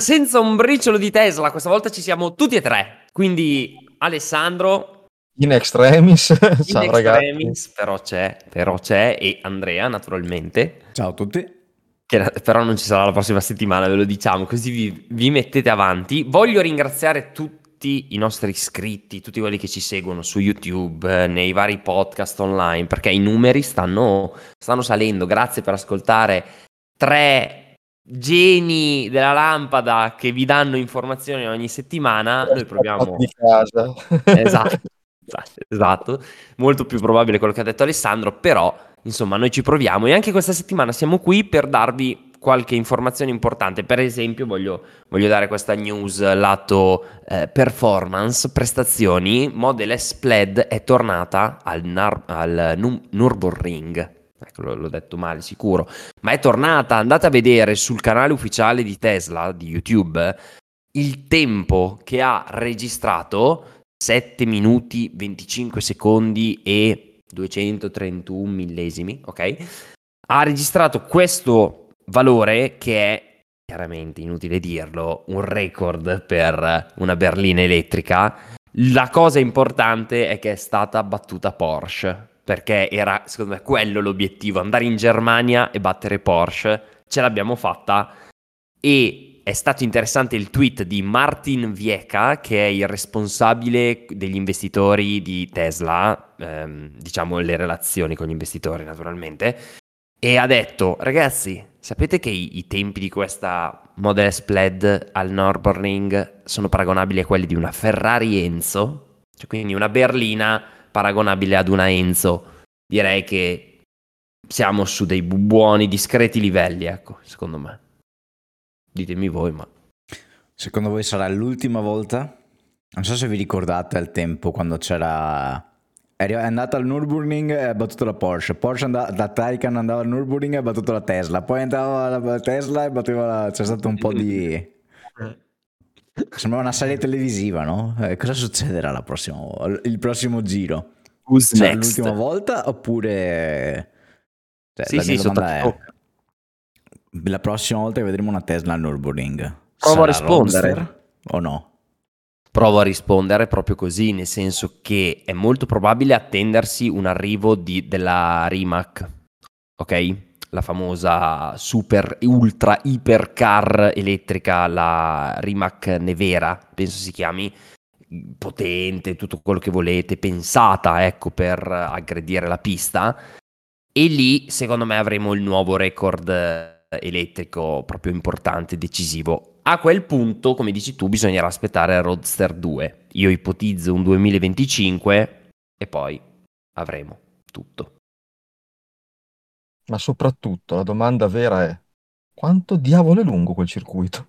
senza un briciolo di Tesla, questa volta ci siamo tutti e tre. Quindi Alessandro in extremis, in ciao extremis, ragazzi. però c'è, però c'è e Andrea naturalmente. Ciao a tutti. Che però non ci sarà la prossima settimana, ve lo diciamo, così vi, vi mettete avanti. Voglio ringraziare tutti i nostri iscritti, tutti quelli che ci seguono su YouTube, nei vari podcast online, perché i numeri stanno, stanno salendo. Grazie per ascoltare tre geni della lampada che vi danno informazioni ogni settimana. Noi proviamo... Di casa. Esatto, esatto, molto più probabile quello che ha detto Alessandro, però insomma noi ci proviamo e anche questa settimana siamo qui per darvi qualche informazione importante. Per esempio voglio, voglio dare questa news lato eh, performance, prestazioni, Model S Plaid è tornata al, Nar- al Nürburgring. Ecco, l'ho detto male, sicuro. Ma è tornata, andate a vedere sul canale ufficiale di Tesla, di YouTube, il tempo che ha registrato 7 minuti 25 secondi e 231 millesimi, ok? Ha registrato questo valore che è chiaramente inutile dirlo, un record per una berlina elettrica. La cosa importante è che è stata battuta Porsche, perché era secondo me quello l'obiettivo, andare in Germania e battere Porsche. Ce l'abbiamo fatta e è stato interessante il tweet di Martin Vieca, che è il responsabile degli investitori di Tesla, ehm, diciamo le relazioni con gli investitori naturalmente, e ha detto, ragazzi, sapete che i, i tempi di questa Model S Plaid al Nürburgring sono paragonabili a quelli di una Ferrari Enzo? Cioè, quindi una berlina paragonabile ad una Enzo. Direi che siamo su dei buoni, discreti livelli, ecco, secondo me. Ditemi voi, ma... Secondo voi sarà l'ultima volta? Non so se vi ricordate al tempo quando c'era... È andata al Nürburgring e ha battuto la Porsche. Porsche andava, da Taycan andava al Nürburgring e ha battuto la Tesla. Poi andava la Tesla e batteva la... C'è stato un po' di... Sembrava una serie televisiva, no? Eh, cosa succederà prossima... il prossimo giro? Who's Sarà next? l'ultima volta oppure... Cioè, Sì, la sì, è... La prossima volta che vedremo una Tesla al Nürburgring Provo a rispondere. Roadster o no? Provo a rispondere proprio così, nel senso che è molto probabile attendersi un arrivo di- della Rimac, ok? La famosa super ultra ipercar elettrica, la Rimac Nevera, penso si chiami, potente, tutto quello che volete, pensata, ecco, per aggredire la pista. E lì, secondo me, avremo il nuovo record elettrico proprio importante, decisivo. A quel punto, come dici tu, bisognerà aspettare Roadster 2. Io ipotizzo un 2025 e poi avremo tutto. Ma soprattutto la domanda vera è quanto diavolo è lungo quel circuito?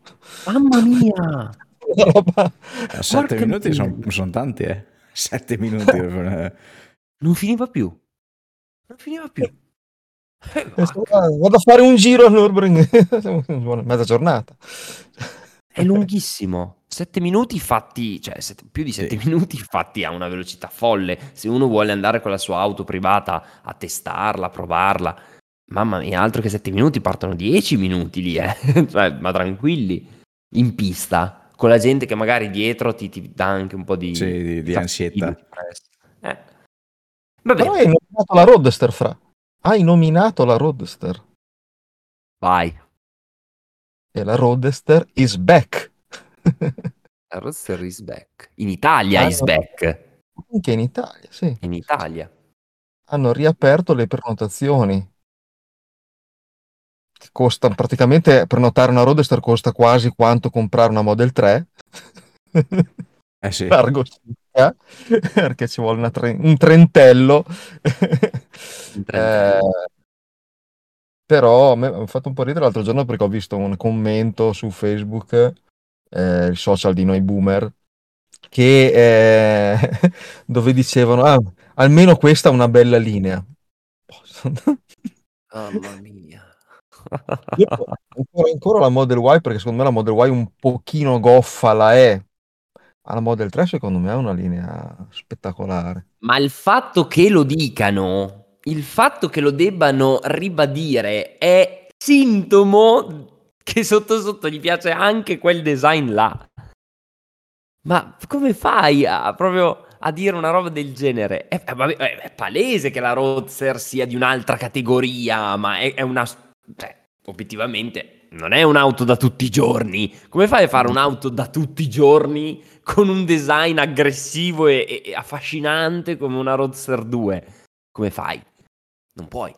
Mamma mia! Roba- Eh, Sette Porca minuti sono son tanti, eh. Sette minuti. eh. Non finiva più. Non finiva più. Eh, Vado a fare un giro a Nürburgring, mezza giornata. È lunghissimo. 7 minuti fatti, cioè sette- più di 7 Sì. minuti fatti a una velocità folle. Se uno vuole andare con la sua auto privata a testarla, a provarla, mamma mia, altro che 7 minuti, partono 10 minuti lì, eh. Cioè, ma tranquilli, in pista, con la gente che magari dietro ti, ti dà anche un po' di, Sì, di- di presta. Eh. Però hai nominato la Roadster, fra. Hai nominato la Roadster. vai. E la Roadster is back. La Roadster is back. In Italia Ah, is no. back. Anche in Italia, sì. In Italia. Hanno riaperto le prenotazioni. Che Costano praticamente prenotare una Roadster costa quasi quanto comprare una Model 3. Eh sì. Largo circa, perché ci vuole una tre- un trentello. Un trentello. Eh, però mi ha fatto un po' ridere l'altro giorno perché ho visto un commento su Facebook, eh, il social di noi boomer, che, eh, dove dicevano ah, almeno questa è una bella linea. Mamma mia. Io ancora, ancora la Model Y perché secondo me la Model Y un pochino goffa la è. Ma la Model 3 secondo me è una linea spettacolare. Ma il fatto che lo dicano, il fatto che lo debbano ribadire è sintomo che sotto sotto gli piace anche quel design là. Ma come fai a proprio a dire una roba del genere? È, è, è palese che la Roadster sia di un'altra categoria, ma è, è una... Cioè, obiettivamente non è un'auto da tutti i giorni. Come fai a fare un'auto da tutti i giorni con un design aggressivo e, e affascinante come una Roadster 2? Come fai? Non puoi.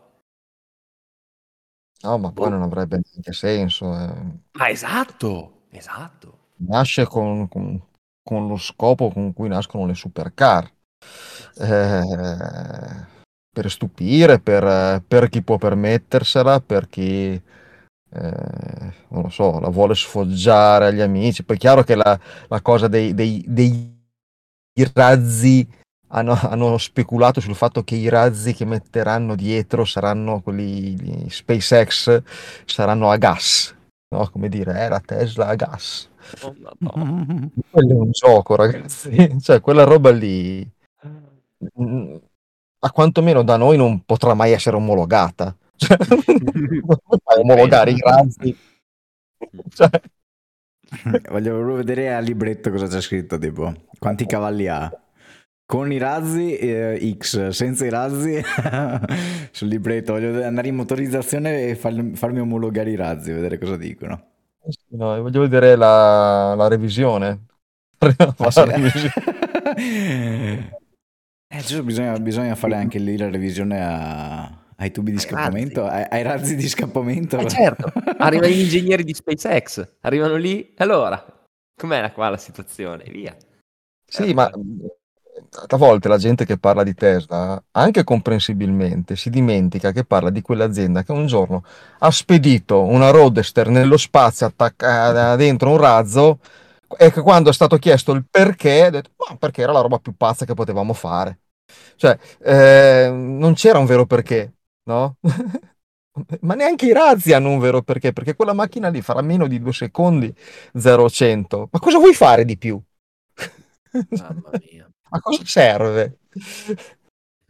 No, ma poi boh. non avrebbe neanche senso. Eh. Ma esatto, esatto. Nasce con, con, con, lo scopo con cui nascono le supercar. Eh, per stupire, per, per, chi può permettersela, per chi eh, non lo so, la vuole sfoggiare agli amici. Poi è chiaro che la, la cosa dei, dei, dei razzi hanno, hanno, speculato sul fatto che i razzi che metteranno dietro saranno quelli SpaceX, saranno a gas, no? Come dire, è la Tesla a gas. Oh, no. Quello è un gioco, ragazzi. Cioè, quella roba lì, a quantomeno da noi non potrà mai essere omologata. Cioè, omologare i razzi. Cioè. Voglio proprio vedere al libretto cosa c'è scritto, tipo, quanti cavalli ha. Con i razzi eh, X, senza i razzi sul libretto. Voglio andare in motorizzazione e farmi, farmi omologare i razzi, vedere cosa dicono. No, voglio vedere la, la revisione. Ah, sì. Eh, bisogna, bisogna, fare anche lì la revisione a, ai tubi di ai scappamento, razzi. Ai, ai, razzi di scappamento. Eh certo, arrivano gli ingegneri di SpaceX, arrivano lì, allora, com'è qua la situazione? Via. Sì, certo. ma a volte la gente che parla di Tesla, anche comprensibilmente, si dimentica che parla di quell'azienda che un giorno ha spedito una Roadster nello spazio attaccata dentro un razzo e che quando è stato chiesto il perché ha detto ma perché era la roba più pazza che potevamo fare. Cioè, eh, non c'era un vero perché, no? ma neanche i razzi hanno un vero perché, perché quella macchina lì farà meno di due secondi 0-100. Ma cosa vuoi fare di più? Mamma mia. A cosa serve?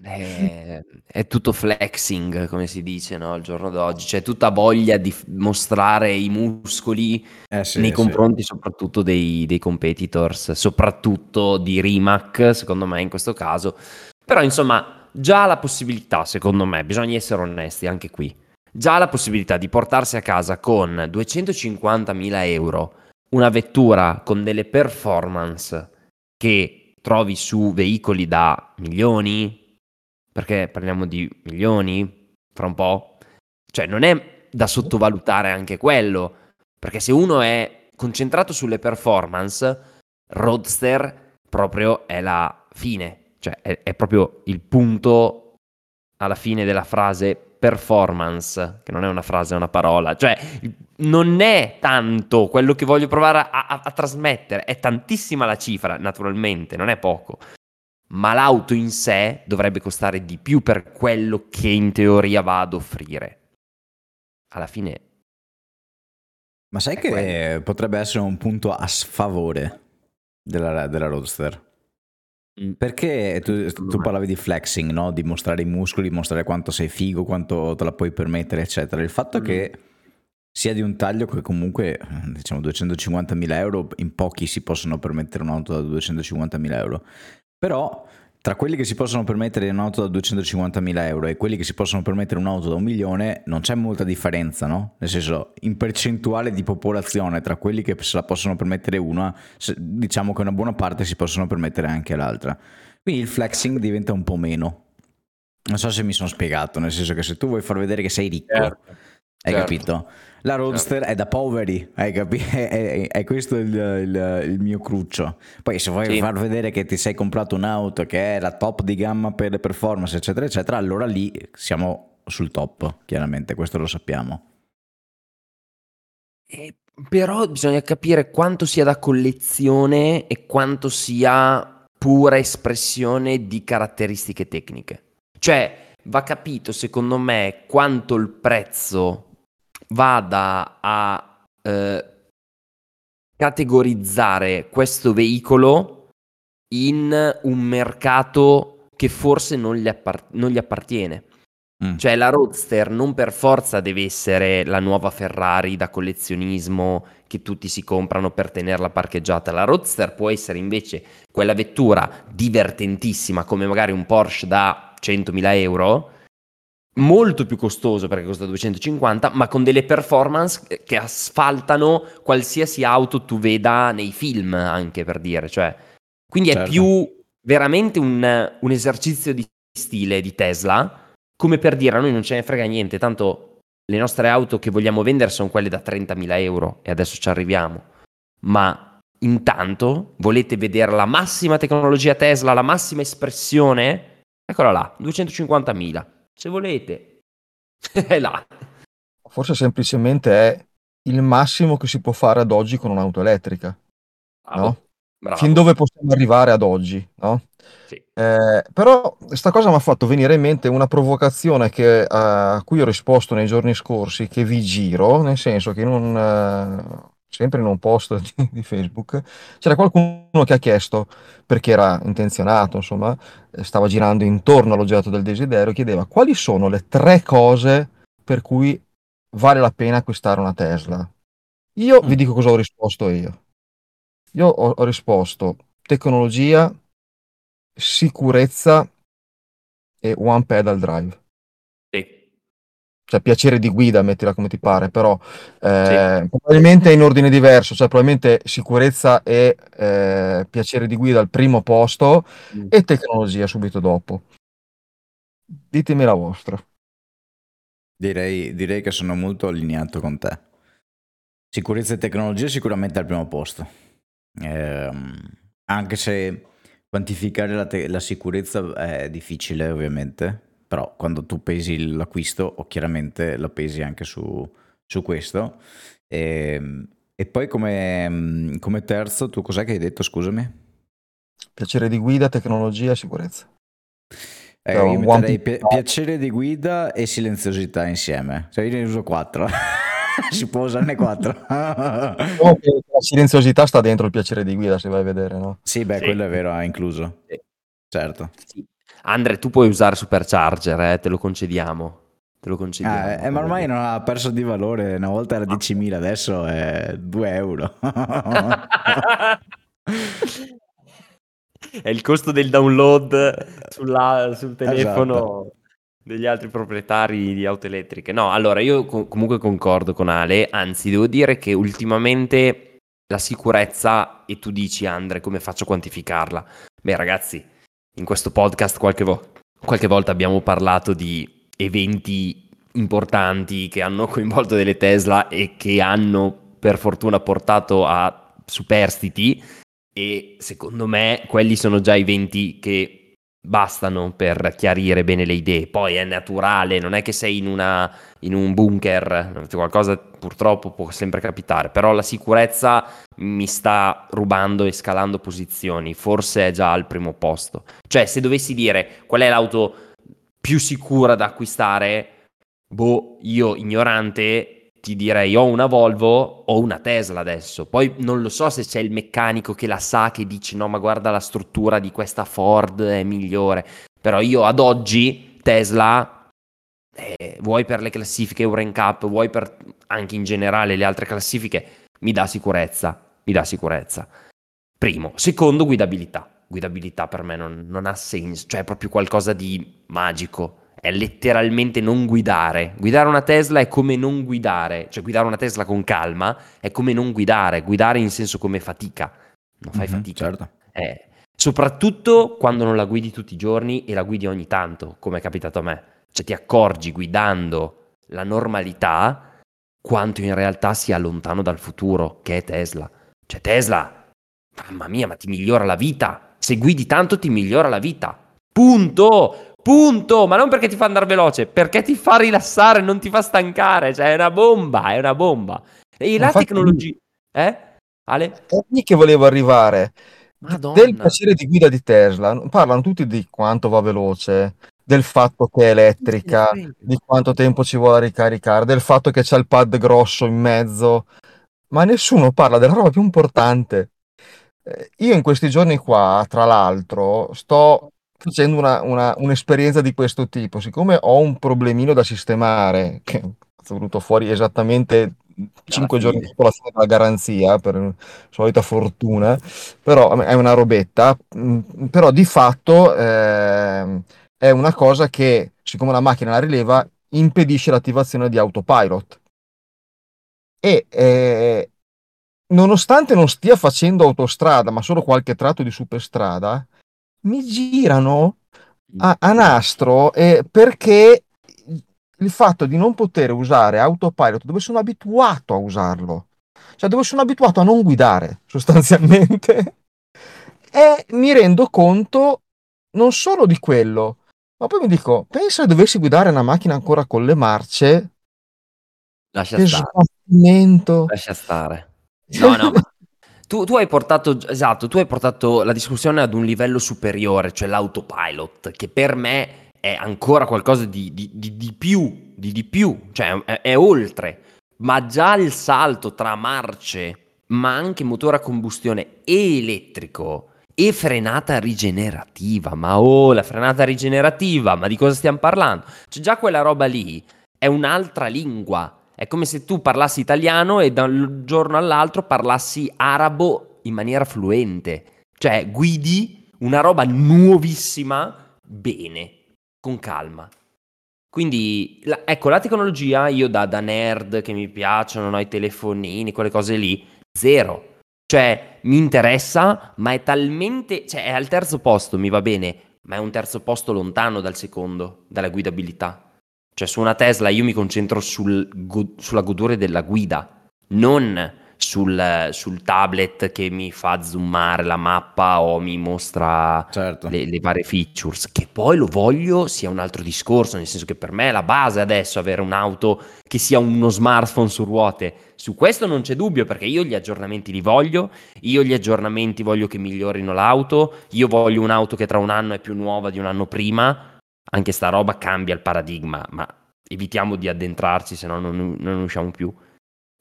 È, è, tutto flexing, come si dice no? al giorno d'oggi, c'è tutta voglia di mostrare i muscoli eh sì, nei confronti sì. soprattutto dei, dei, competitors, soprattutto di Rimac, secondo me in questo caso. Però insomma, già la possibilità, secondo me, bisogna essere onesti anche qui, già la possibilità di portarsi a casa con 250.000 euro una vettura con delle performance che trovi su veicoli da milioni, perché parliamo di milioni fra un po', cioè non è da sottovalutare anche quello, perché se uno è concentrato sulle performance, Roadster proprio è la fine, cioè è, è proprio il punto alla fine della frase performance, che non è una frase, è una parola, cioè non è tanto quello che voglio provare a, a, a, trasmettere, è tantissima la cifra, naturalmente, non è poco, ma l'auto in sé dovrebbe costare di più per quello che in teoria va ad offrire. Alla fine... Ma sai che quello. potrebbe essere un punto a sfavore della, della Roadster? Mm. Perché tu, tu, parlavi di flexing, no? di mostrare i muscoli, mostrare quanto sei figo, quanto te la puoi permettere, eccetera. Il fatto mm. che sia di un taglio che comunque, diciamo, 250.000 euro, in pochi si possono permettere un'auto da 250.000 euro. Però tra quelli che si possono permettere un'auto da 250.000 euro e quelli che si possono permettere un'auto da un milione non c'è molta differenza, no? Nel senso, in percentuale di popolazione tra quelli che se la possono permettere una, diciamo che una buona parte si possono permettere anche l'altra. Quindi il flexing diventa un po' meno. Non so se mi sono spiegato, nel senso che se tu vuoi far vedere che sei ricco, certo. Hai certo. capito? La Roadster certo. è da poveri, hai capito? È, è, è questo il, il, il, mio cruccio. Poi se vuoi sì. far vedere che ti sei comprato un'auto che è la top di gamma per le performance, eccetera, eccetera, allora lì siamo sul top, chiaramente, questo lo sappiamo. E però bisogna capire quanto sia da collezione e quanto sia pura espressione di caratteristiche tecniche. Cioè, va capito, secondo me, quanto il prezzo vada a eh, categorizzare questo veicolo in un mercato che forse non gli, appart- non gli appartiene. Mm. Cioè la Roadster non per forza deve essere la nuova Ferrari da collezionismo che tutti si comprano per tenerla parcheggiata. La Roadster può essere invece quella vettura divertentissima come magari un Porsche da 100.000 euro, molto più costoso perché costa 250, ma con delle performance che asfaltano qualsiasi auto tu veda nei film, anche per dire. Cioè, quindi certo. è più veramente un, un esercizio di stile di Tesla come per dire a noi non ce ne frega niente, tanto le nostre auto che vogliamo vendere sono quelle da 30.000 euro e adesso ci arriviamo. Ma intanto volete vedere la massima tecnologia Tesla, la massima espressione? Eccola là, 250.000. Se volete, è là. Forse semplicemente è il massimo che si può fare ad oggi con un'auto elettrica. Bravo. No? Bravo. Fin dove possiamo arrivare ad oggi, no? Sì. Eh, però questa cosa mi ha fatto venire in mente una provocazione che, eh, a cui ho risposto nei giorni scorsi, che vi giro, nel senso che in un, eh, sempre in un post di, di, Facebook c'era qualcuno che ha chiesto, perché era intenzionato, insomma, stava girando intorno all'oggetto del desiderio, chiedeva quali sono le tre cose per cui vale la pena acquistare una Tesla. Io mm. vi dico cosa ho risposto io. Io ho, ho risposto tecnologia, sicurezza e one pedal drive. Cioè piacere di guida, mettila come ti pare, però eh, sì. probabilmente in ordine diverso, cioè probabilmente sicurezza e eh, piacere di guida al primo posto mm. e tecnologia subito dopo. Ditemi la vostra. Direi, direi che sono molto allineato con te. Sicurezza e tecnologia sicuramente al primo posto. Eh, anche se quantificare la, te- la, sicurezza è difficile ovviamente, però quando tu pesi l'acquisto o chiaramente la pesi anche su, su questo. E, ehm, e poi come, come, terzo, tu cos'è che hai detto, scusami? Piacere di guida, tecnologia e sicurezza. Eh, io metterei pi- piacere di guida e silenziosità insieme. Cioè io ne uso quattro. si può usarne quattro. la silenziosità sta dentro il piacere di guida, se vai a vedere, no? Sì, beh, sì. quello è vero, ha incluso. Sì. Certo. Sì. Andre, tu puoi usare Supercharger, eh, te lo concediamo. Te lo concediamo. Ah, eh, ma ormai non ha perso di valore, una volta era 10.000, adesso è 2 euro. è il costo del download sulla, sul telefono. Esatto degli altri proprietari di auto elettriche. No, allora io co- comunque concordo con Ale, anzi devo dire che ultimamente la sicurezza, e tu dici Andre come faccio a quantificarla? Beh ragazzi, in questo podcast qualche, vo- qualche volta abbiamo parlato di eventi importanti che hanno coinvolto delle Tesla e che hanno per fortuna portato a superstiti e secondo me quelli sono già eventi che bastano per chiarire bene le idee. Poi è naturale, non è che sei in, una, in un bunker, qualcosa purtroppo può sempre capitare, però la sicurezza mi sta rubando e scalando posizioni, forse è già al primo posto. Cioè, se dovessi dire qual è l'auto più sicura da acquistare, boh, io ignorante ti direi o una Volvo o una Tesla adesso. Poi non lo so se c'è il meccanico che la sa, che dice no, ma guarda la struttura di questa Ford è migliore. Però io ad oggi Tesla, eh, vuoi per le classifiche Euro Cup, vuoi per anche in generale le altre classifiche, mi dà sicurezza. Mi dà sicurezza. Primo. Secondo, guidabilità. Guidabilità per me non, non ha senso, cioè è proprio qualcosa di magico è letteralmente non guidare. Guidare una Tesla è come non guidare, cioè guidare una Tesla con calma è come non guidare, guidare in senso come fatica. Non fai mm-hmm, fatica. Certo. Eh, soprattutto quando non la guidi tutti i giorni e la guidi ogni tanto, come è capitato a me. Cioè ti accorgi guidando la normalità quanto in realtà sia lontano dal futuro, che è Tesla. Cioè Tesla, mamma mia, ma ti migliora la vita. Se guidi tanto ti migliora la vita. Punto! Punto, ma non perché ti fa andare veloce, perché ti fa rilassare, non ti fa stancare, cioè è una bomba, è una bomba. E la tecnologia... Eh? Ale? È lì che volevo arrivare. Madonna. Del piacere di guida di Tesla, parlano tutti di quanto va veloce, del fatto che è elettrica, di quanto tempo ci vuole a ricaricare, del fatto che c'è il pad grosso in mezzo, ma nessuno parla della roba più importante. Eh, io in questi giorni qua, tra l'altro, sto facendo una, una, un'esperienza di questo tipo. Siccome ho un problemino da sistemare, che è venuto fuori esattamente 5 giorni dopo la fine della garanzia, per solita fortuna, però è una robetta, mm, però di fatto eh, è una cosa che, siccome la macchina la rileva, impedisce l'attivazione di autopilot. E eh, nonostante non stia facendo autostrada, ma solo qualche tratto di superstrada, mi girano a, a nastro eh, perché il fatto di non poter usare autopilot dove sono abituato a usarlo, cioè dove sono abituato a non guidare sostanzialmente, e mi rendo conto non solo di quello, ma poi mi dico, pensa se dovessi guidare una macchina ancora con le marce, Lascia che stare. sbattimento. Lascia stare. No, no, tu, tu hai portato, esatto, tu hai portato la discussione ad un livello superiore, cioè l'autopilot, che per me è ancora qualcosa di, di, di, di più, di, di più, cioè è, è oltre. Ma già il salto tra marce, ma anche motore a combustione e elettrico e frenata rigenerativa. Ma oh, la frenata rigenerativa, ma di cosa stiamo parlando? Cioè già quella roba lì è un'altra lingua. È come se tu parlassi italiano e da un giorno all'altro parlassi arabo in maniera fluente. Cioè guidi una roba nuovissima bene, con calma. Quindi, la, ecco, la tecnologia, io da, da nerd che mi piacciono, no, i telefonini, quelle cose lì, zero. Cioè, mi interessa, ma è talmente... Cioè, è al terzo posto, mi va bene, ma è un terzo posto lontano dal secondo, dalla guidabilità. Cioè, su una Tesla io mi concentro sul sulla godure della guida, non sul, sul, tablet che mi fa zoomare la mappa o mi mostra certo. le, le, varie features, che poi lo voglio sia un altro discorso, nel senso che per me è la base adesso avere un'auto che sia uno smartphone su ruote. Su questo non c'è dubbio perché io gli aggiornamenti li voglio, io gli aggiornamenti voglio che migliorino l'auto, io voglio un'auto che tra un anno è più nuova di un anno prima, anche sta roba cambia il paradigma, ma evitiamo di addentrarci, se no non, non usciamo più.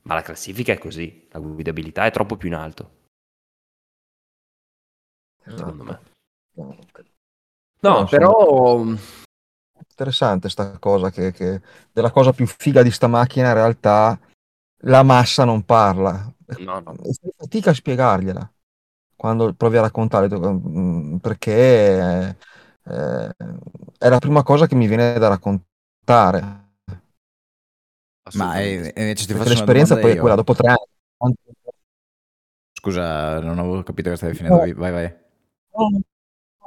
Ma la classifica è così, la guidabilità è troppo più in alto. Secondo me. No, no però... Interessante sta cosa, che, che, della cosa più figa di sta macchina in realtà la massa non parla. No, no. Fai fatica a spiegargliela quando provi a raccontare, mm, perché eh, è la prima cosa che mi viene da raccontare. Ma è, invece ti faccio l'esperienza poi è quella dopo tre anni. Scusa, non avevo capito che stavi finendo. No. Vai, vai.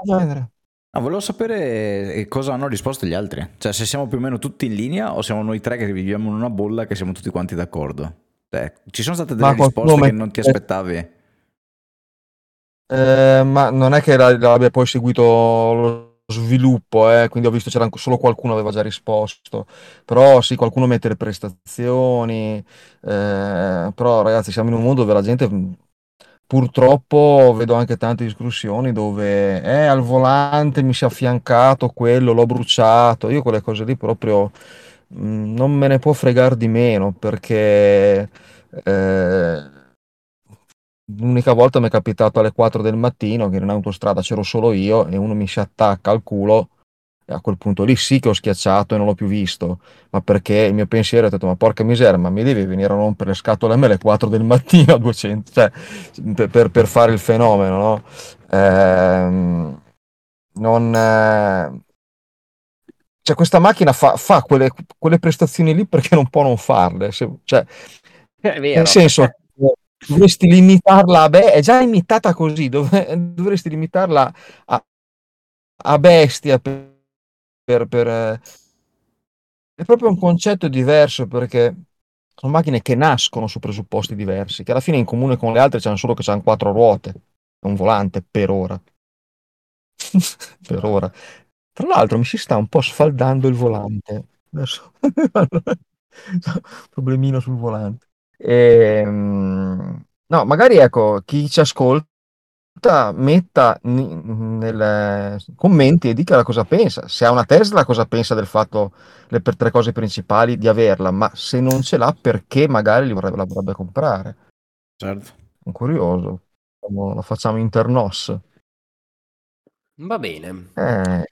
No, Ah, volevo sapere eh, cosa hanno risposto gli altri. Cioè, se siamo più o meno tutti in linea o siamo noi tre che viviamo in una bolla che siamo tutti quanti d'accordo. Cioè, ci sono state delle ma risposte che non ti aspettavi? Eh, ma non è che l'abbia poi seguito sviluppo, eh, quindi ho visto c'era solo qualcuno aveva già risposto, però sì, qualcuno mette le prestazioni, eh, però ragazzi siamo in un mondo dove la gente purtroppo vedo anche tante discussioni dove eh, al volante mi si è affiancato quello, l'ho bruciato, io quelle cose lì proprio mh, non me ne può fregare di meno perché... Eh, L'unica volta mi è capitato alle 4 del mattino che in autostrada c'ero solo io e uno mi si attacca al culo e a quel punto lì sì che ho schiacciato e non l'ho più visto, ma perché il mio pensiero è stato ma porca miseria, ma mi devi venire a rompere le scatole a me alle 4 del mattino a 200, cioè per, per, fare il fenomeno, no? Ehm, non... Eh... Cioè, questa macchina fa, fa quelle, quelle, prestazioni lì perché non può non farle. Se, cioè, nel senso, dovresti limitarla a be- è già limitata così, dov- dovresti limitarla a, a bestia per, per, per, eh, è proprio un concetto diverso perché sono macchine che nascono su presupposti diversi, che alla fine in comune con le altre c'hanno solo che hanno quattro ruote, un volante per ora. per ora. Tra l'altro mi si sta un po' sfaldando il volante. Adesso problemino sul volante. E, ehm, no, magari ecco, chi ci ascolta metta nei commenti e dica cosa pensa. Se ha una Tesla, cosa pensa del fatto, le per tre cose principali, di averla, ma se non ce l'ha, perché magari vorrebbe, la vorrebbe comprare. Certo. Sono curioso. La facciamo internos. Va bene. Eh,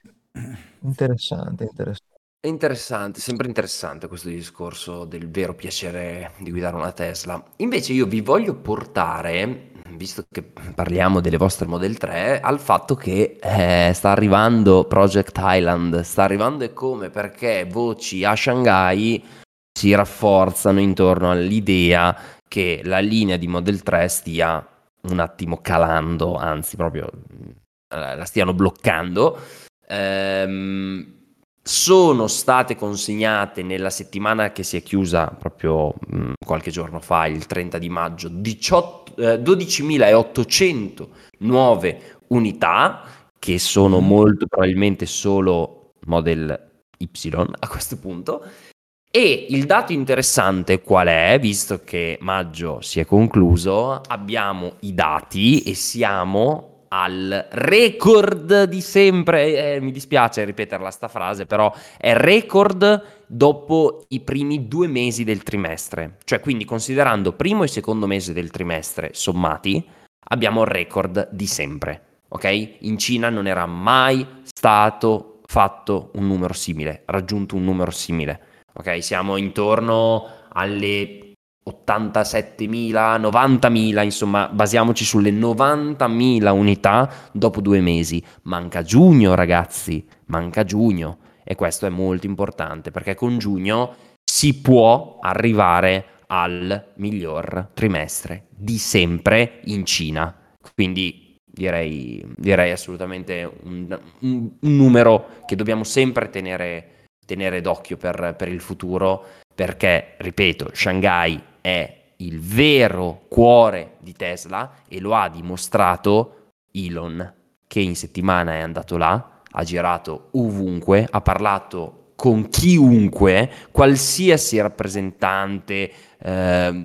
interessante, interessante. È interessante, sempre interessante questo discorso del vero piacere di guidare una Tesla. Invece io vi voglio portare, visto che parliamo delle vostre Model 3, al fatto che eh, sta arrivando Project Highland, sta arrivando e come? Perché voci a Shanghai si rafforzano intorno all'idea che la linea di Model 3 stia un attimo calando, anzi proprio eh, la stiano bloccando. Ehm, sono state consegnate nella settimana che si è chiusa proprio mh, mm, qualche giorno fa, il 30 di maggio, 18, eh, 12.800 nuove unità che sono mm. molto probabilmente solo Model Y a questo punto. E il dato interessante qual è, visto che maggio si è concluso, abbiamo i dati e siamo al record di sempre, eh, mi dispiace ripeterla sta frase, però è record dopo i primi due mesi del trimestre, cioè quindi considerando primo e secondo mese del trimestre sommati, abbiamo il record di sempre, ok? In Cina non era mai stato fatto un numero simile, raggiunto un numero simile, ok? Siamo intorno alle 87.000, 90.000, insomma, basiamoci sulle 90.000 unità dopo due mesi. Manca giugno, ragazzi, manca giugno. E questo è molto importante perché con giugno si può arrivare al miglior trimestre di sempre in Cina. Quindi direi, direi assolutamente un, un, un, numero che dobbiamo sempre tenere, tenere d'occhio per, per il futuro perché, ripeto, Shanghai è il vero cuore di Tesla e lo ha dimostrato Elon, che in settimana è andato là, ha girato ovunque, ha parlato con chiunque, qualsiasi rappresentante eh,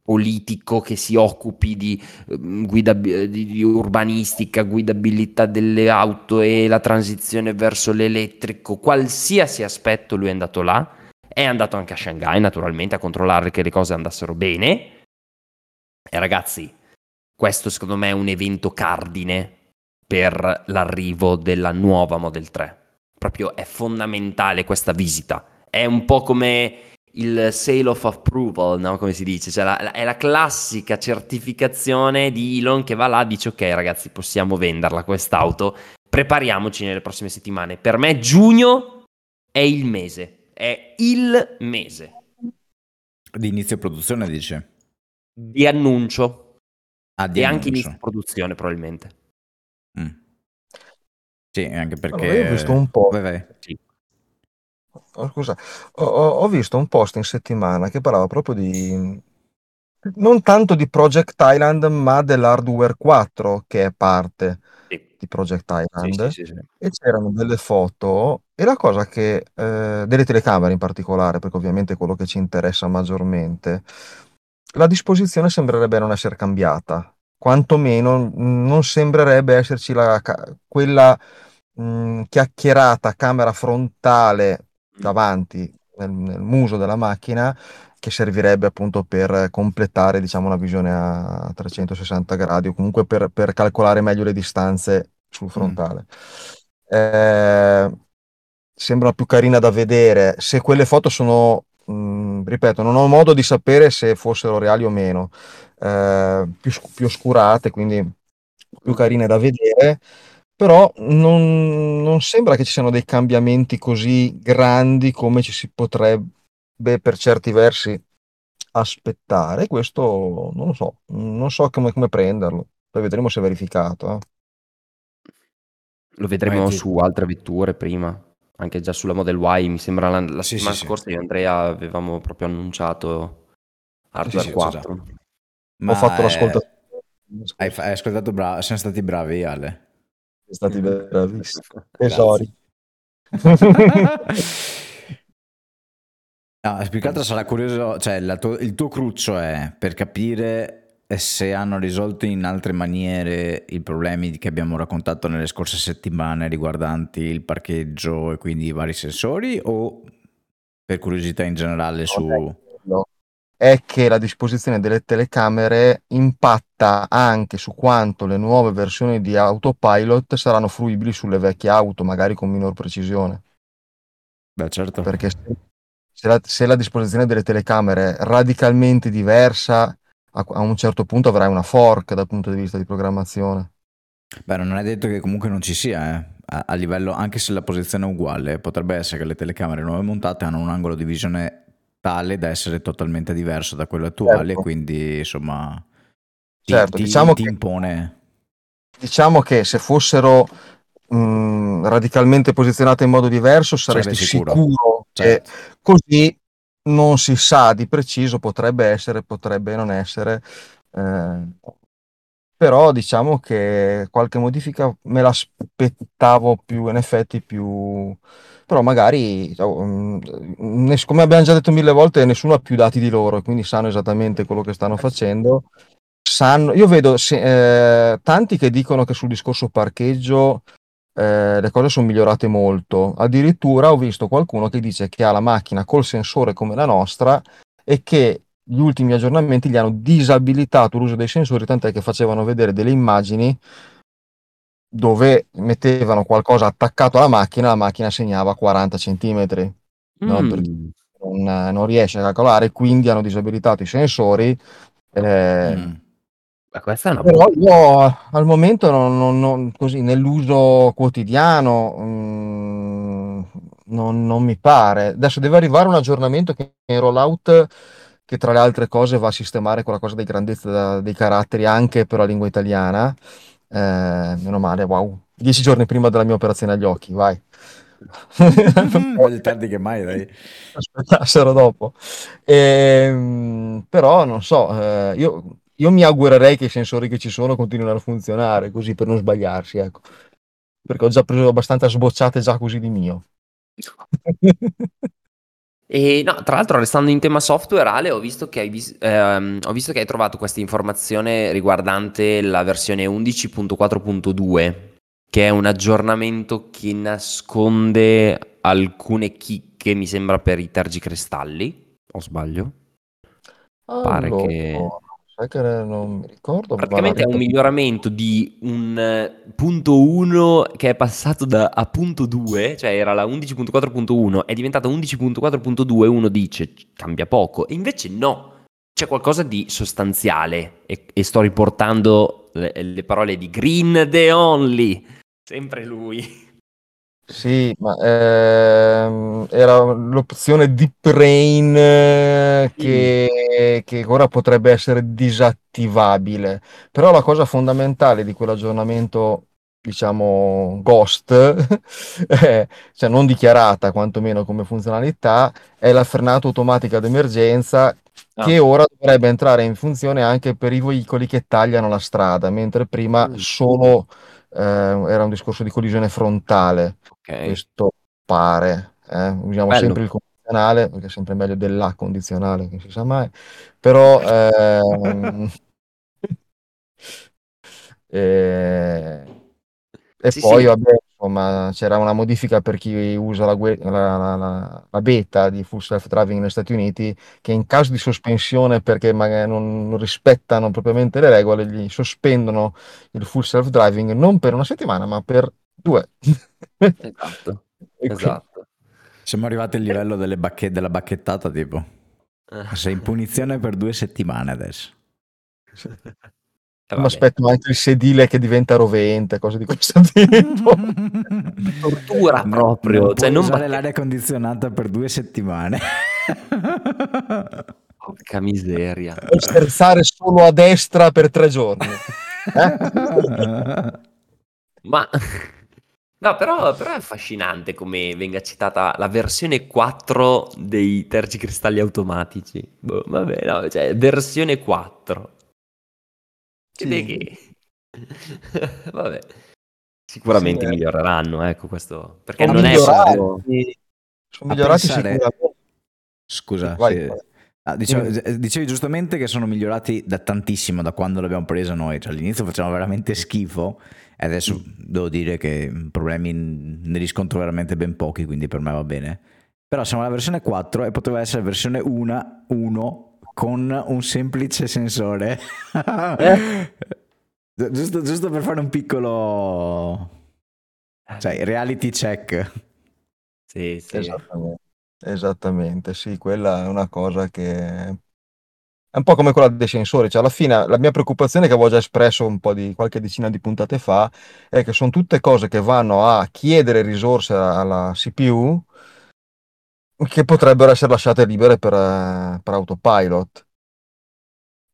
politico che si occupi di, mm, guida, di, di, urbanistica, guidabilità delle auto e la transizione verso l'elettrico, qualsiasi aspetto lui è andato là è andato anche a Shanghai, naturalmente, a controllare che le cose andassero bene. E ragazzi, questo secondo me è un evento cardine per l'arrivo della nuova Model 3. Proprio è fondamentale questa visita. È un po' come il sale of approval, no? come si dice, cioè la, è la classica certificazione di Elon che va là e dice ok ragazzi possiamo venderla quest'auto, prepariamoci nelle prossime settimane. Per me giugno è il mese, è il mese. Di inizio produzione, dice? Di annuncio. Ah, di e annuncio. anche inizio produzione, probabilmente. Mm. Sì, anche perché... Allora, io ho visto un po'... Vai, vai. Sì. Oh, scusa, ho, ho, visto un post in settimana che parlava proprio di... Non tanto di Project Thailand, ma dell'Hardware 4, che è parte di Project Thailand sì, sì, sì, e c'erano delle foto e la cosa che eh, delle telecamere in particolare, perché ovviamente è quello che ci interessa maggiormente, la disposizione sembrerebbe non essere cambiata, quantomeno non sembrerebbe esserci la, quella mh, chiacchierata camera frontale mm. davanti nel, nel muso della macchina che servirebbe appunto per completare diciamo, una visione a 360 gradi o comunque per, per calcolare meglio le distanze sul mm. frontale. Mm. Eh, sembra più carina da vedere. Se quelle foto sono, mh, mm, ripeto, non ho modo di sapere se fossero reali o meno, eh, più, più oscurate, quindi più carine da vedere però non, non, sembra che ci siano dei cambiamenti così grandi come ci si potrebbe beh, per certi versi aspettare. Questo non lo so, non so come, come prenderlo. Poi vedremo se è verificato. Eh. Lo vedremo Metti. su altre vetture prima, anche già sulla Model Y. Mi sembra la, la sì, settimana sì, scorsa sì. io e Andrea avevamo proprio annunciato Hardware sì, 4. Ho fatto è... l'ascolto. Hai, hai ascoltato bravo, siamo stati bravi Ale. Siamo stati bravissimi. Tesori. No, più che altro sarà curioso, cioè tuo, il tuo cruccio è per capire se hanno risolto in altre maniere i problemi che abbiamo raccontato nelle scorse settimane riguardanti il parcheggio e quindi i vari sensori o per curiosità in generale su... No, è che la disposizione delle telecamere impatta anche su quanto le nuove versioni di autopilot saranno fruibili sulle vecchie auto, magari con minor precisione. Beh, certo. Perché se, se la, se la disposizione delle telecamere è radicalmente diversa, a, a un certo punto avrai una fork dal punto di vista di programmazione. Beh, non è detto che comunque non ci sia, eh. a, a livello, anche se la posizione è uguale, potrebbe essere che le telecamere nuove montate hanno un angolo di visione tale da essere totalmente diverso da quello attuale, Certo. quindi insomma ti, Certo, ti- diciamo ti che- impone. Diciamo che se fossero mh, radicalmente posizionate in modo diverso, saresti Sarebbe sicuro. sicuro, che Certo. così non si sa di preciso, potrebbe essere, potrebbe non essere. eh, però diciamo che qualche modifica me l'aspettavo più, in effetti più... Però magari, oh, ness- come abbiamo già detto mille volte, nessuno ha più dati di loro, e quindi sanno esattamente quello che stanno facendo. Sanno, io vedo se- eh, tanti che dicono che sul discorso parcheggio eh, le cose sono migliorate molto. Addirittura ho visto qualcuno che dice che ha la macchina col sensore come la nostra e che gli ultimi aggiornamenti gli hanno disabilitato l'uso dei sensori, tant'è che facevano vedere delle immagini dove mettevano qualcosa attaccato alla macchina, la macchina segnava 40 centimetri. No, Mm. perché non, non riesce a calcolare, quindi hanno disabilitato i sensori. eh, Mm. Ma questa è una però io al momento non, non- non- così nell'uso quotidiano mm, non, non mi pare. Adesso deve arrivare un aggiornamento che è in rollout che tra le altre cose va a sistemare quella cosa dei grandezza da- dei caratteri anche per la lingua italiana. Eh, meno male, wow. Dieci giorni prima della mia operazione agli occhi, vai. Meglio tardi che mai, dai. aspettassero dopo. Ehm, però non so, eh, io, io mi augurerei che i sensori che ci sono continuino a funzionare così per non sbagliarsi, ecco. Perché ho già preso abbastanza sbocciate già così di mio. E no, tra l'altro, restando in tema software, Ale, ho visto che hai, vis- ehm, ho visto che hai trovato questa informazione riguardante la versione 11.4.2, che è un aggiornamento che nasconde alcune chicche, mi sembra, per i tergicristalli. O sbaglio? Pare Allora, che- sai che non mi ricordo. Praticamente è un miglioramento di un eh, punto 1 che è passato da a punto 2, cioè era la 11.4.1, è diventata 11.4.2, uno dice cambia poco, e invece no, c'è qualcosa di sostanziale e, e sto riportando le, le parole di Green The Only, sempre lui. Sì, ma ehm, era l'opzione Deep Brain eh, che, che ora potrebbe essere disattivabile. Però la cosa fondamentale di quell'aggiornamento, diciamo, Ghost, eh, cioè non dichiarata quantomeno come funzionalità, è la frenata automatica d'emergenza che Ah. ora dovrebbe entrare in funzione anche per i veicoli che tagliano la strada, mentre prima Mm. solo eh, era un discorso di collisione frontale. Ok, Questo pare, eh. Usiamo Bello. sempre il condizionale, perché è sempre meglio della condizionale, che si sa mai. Però ehm, eh, e Sì, poi sì. vabbè, insomma, c'era una modifica per chi usa la, gue- la- la- la- beta di Full Self Driving negli Stati Uniti, che in caso di sospensione perché magari non rispettano propriamente le regole, gli sospendono il Full Self Driving non per una settimana, ma per due. esatto, esatto. Siamo arrivati al livello delle bacche- della bacchettata, tipo. Eh, Sei in punizione per due settimane adesso. eh, Mi aspetto anche il sedile che diventa rovente, cose di questo tipo. Tortura proprio, non cioè non usare bacche- l'aria condizionata per due settimane. Porca miseria. Puoi scherzare solo a destra per tre giorni. Eh? Ma no, però, però è affascinante come venga citata la versione 4 dei tergicristalli automatici. Boh, vabbè, no, cioè versione 4. Che Sì. che- Vabbè. Sicuramente Sì, eh. miglioreranno, ecco questo, perché Sono non è migliorati, solo sono migliorati pensare- sicuramente. Scusa, Vai, sì. vai. Ah, dicevo- eh, dicevi giustamente che sono migliorati da tantissimo da quando l'abbiamo presa noi. Cioè, all'inizio facevano veramente schifo e adesso Mm. devo dire che problemi ne riscontro veramente ben pochi, quindi per me va bene. Però siamo alla versione 4 e poteva essere versione 1, 1 con un semplice sensore. Eh? giusto, giusto per fare un piccolo... Cioè, reality check. Sì, sì. Esattamente. Esattamente, sì, quella è una cosa che è un po' come quella dei sensori, cioè alla fine la mia preoccupazione che avevo già espresso un po' di qualche decina di puntate fa è che sono tutte cose che vanno a chiedere risorse alla CPU che potrebbero essere lasciate libere per, eh, per autopilot.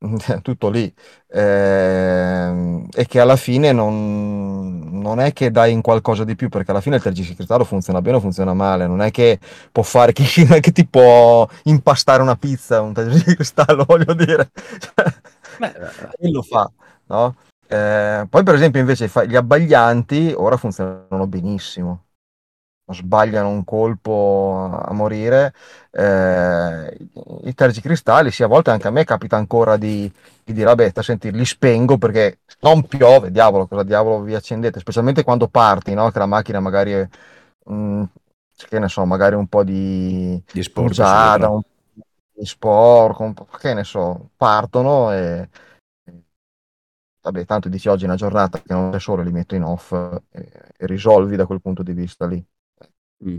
Tutto lì. Ehm, e che alla fine non, non è che dai in qualcosa di più, perché alla fine il tergicristallo funziona bene o funziona male, non è che può fare che, non è che ti può impastare una pizza un tergicristallo, voglio dire. Beh, beh. Chi lo fa, no? Eh, poi per esempio invece gli abbaglianti ora funzionano benissimo sbagliano un colpo a morire. Eh, I tergicristalli, sì, a volte anche a me capita ancora di, di dire, vabbè, senti, li spengo perché non piove, diavolo, cosa diavolo vi accendete, specialmente quando parti, no? Che la macchina magari è, mh, che ne so, magari un po' di, Di sporco un po' di sporco, un po', che ne so, partono e... Vabbè, tanto dici oggi è una giornata che non c'è sole, li metto in off e, e risolvi da quel punto di vista lì. Mm.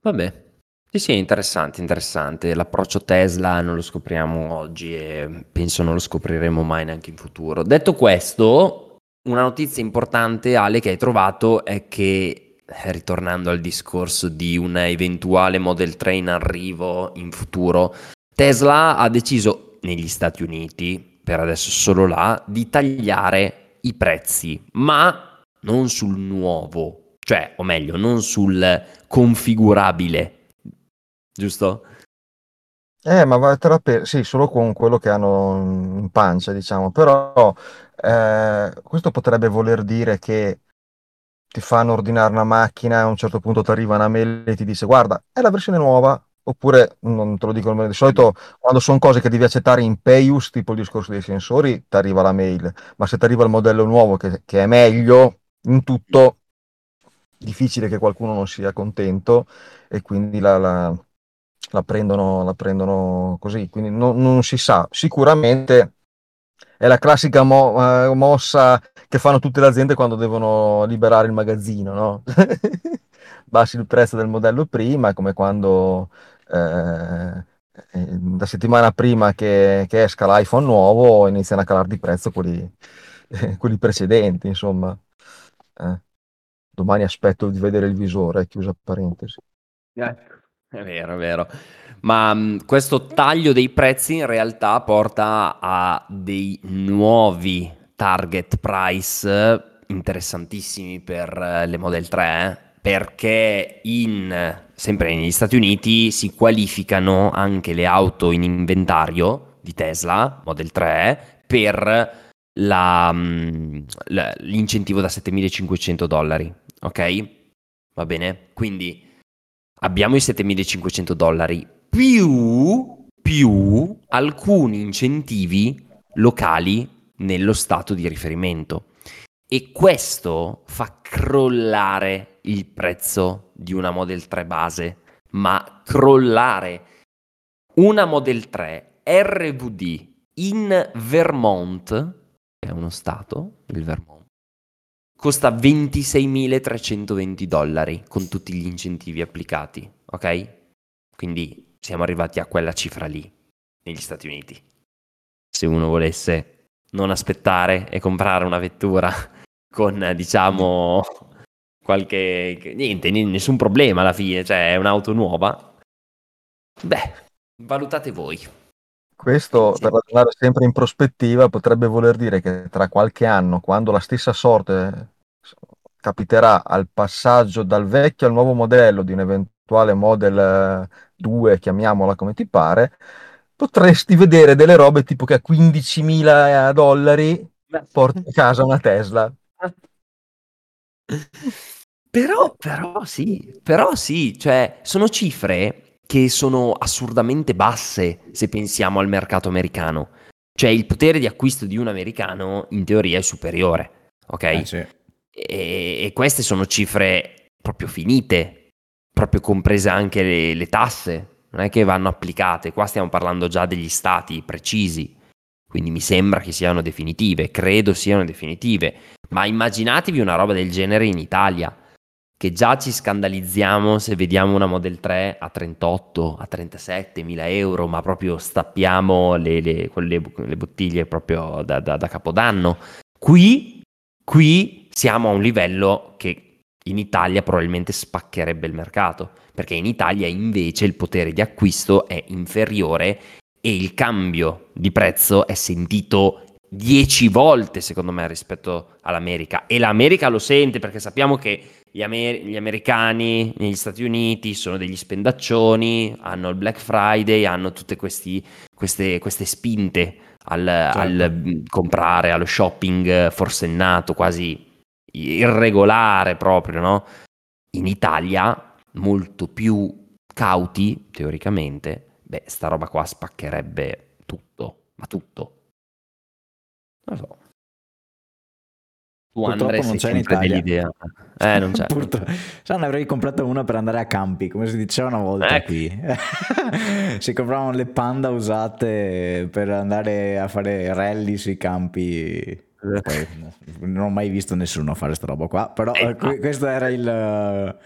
Vabbè, sì, sì, interessante, interessante. L'approccio Tesla non lo scopriamo oggi e penso non lo scopriremo mai neanche in futuro. Detto questo, una notizia importante, Ale, che hai trovato è che, eh, ritornando al discorso di un eventuale Model 3 in arrivo in futuro, Tesla ha deciso negli Stati Uniti, per adesso solo là, di tagliare i prezzi, ma non sul nuovo, cioè, o meglio, non sul configurabile, giusto? Eh, ma vattela per... Sì, solo con quello che hanno in pancia, diciamo. Però eh, questo potrebbe voler dire che ti fanno ordinare una macchina a un certo punto ti arriva una mail e ti dice guarda, è la versione nuova. Oppure, non te lo dico, di solito quando sono cose che devi accettare in Payus, tipo il discorso dei sensori, ti arriva la mail. Ma se ti arriva il modello nuovo che, che è meglio in tutto, difficile che qualcuno non sia contento e quindi la, la- la prendono, la prendono così. Quindi non, non si sa. Sicuramente è la classica mo- eh, mossa che fanno tutte le aziende quando devono liberare il magazzino, no? Bassi il prezzo del modello prima, come quando eh, eh, la settimana prima che, che esca l'iPhone nuovo iniziano a calare di prezzo quelli, quelli precedenti, insomma. Eh. Domani aspetto di vedere il visore, chiusa parentesi. È vero, è vero. Ma mh, questo taglio dei prezzi in realtà porta a dei nuovi target price interessantissimi per eh, le Model 3, eh, perché in, sempre negli Stati Uniti si qualificano anche le auto in inventario di Tesla, Model 3, per la, mh, la- l'incentivo da 7500 dollari, ok? Va bene? Quindi abbiamo i 7500 dollari più, più alcuni incentivi locali nello stato di riferimento. E questo fa crollare il prezzo di una Model 3 base, ma crollare una Model 3 RVD in Vermont, che è uno stato, il Vermont, costa 26.320 dollari con tutti gli incentivi applicati, ok? Quindi siamo arrivati a quella cifra lì negli Stati Uniti. Se uno volesse non aspettare e comprare una vettura con, diciamo, qualche... niente, nessun problema alla fine, cioè è un'auto nuova. Beh, valutate voi. Questo, per ragionare sempre in prospettiva, potrebbe voler dire che tra qualche anno, quando la stessa sorte capiterà al passaggio dal vecchio al nuovo modello di un eventuale Model eh, 2, chiamiamola come ti pare, potresti vedere delle robe tipo che a 15.000 dollari porti a casa una Tesla. Però, però sì, però sì, cioè sono cifre che sono assurdamente basse se pensiamo al mercato americano. Cioè il potere di acquisto di un americano in teoria è superiore, ok? Eh, sì. E, e queste sono cifre proprio finite, proprio comprese anche le, le tasse, non è che vanno applicate, qua stiamo parlando già degli stati precisi, quindi mi sembra che siano definitive, credo siano definitive, ma immaginatevi una roba del genere in Italia, che già ci scandalizziamo se vediamo una Model 3 a 38, a 37 mila euro, ma proprio stappiamo le, le, quelle, le bottiglie proprio da, da, da capodanno. Qui, qui siamo a un livello che in Italia probabilmente spaccherebbe il mercato, perché in Italia invece il potere di acquisto è inferiore e il cambio di prezzo è sentito 10 volte secondo me rispetto all'America e l'America lo sente perché sappiamo che gli, amer- gli, americani negli Stati Uniti sono degli spendaccioni, hanno il Black Friday, hanno tutte questi, queste, queste, spinte al, certo. al, comprare, allo shopping forsennato, quasi irregolare proprio, no? In Italia molto più cauti, teoricamente, beh, sta roba qua spaccherebbe tutto, ma tutto. Non lo so. Tu Purtroppo non c'è in Italia. Dell'idea. Eh, non c'è. Purtroppo. Cioè, ne avrei comprato una per andare a campi, come si diceva una volta ecco. qui. si compravano le panda usate per andare a fare rally sui campi. Poi, non ho mai visto nessuno fare sta roba qua, però eh, questo era il,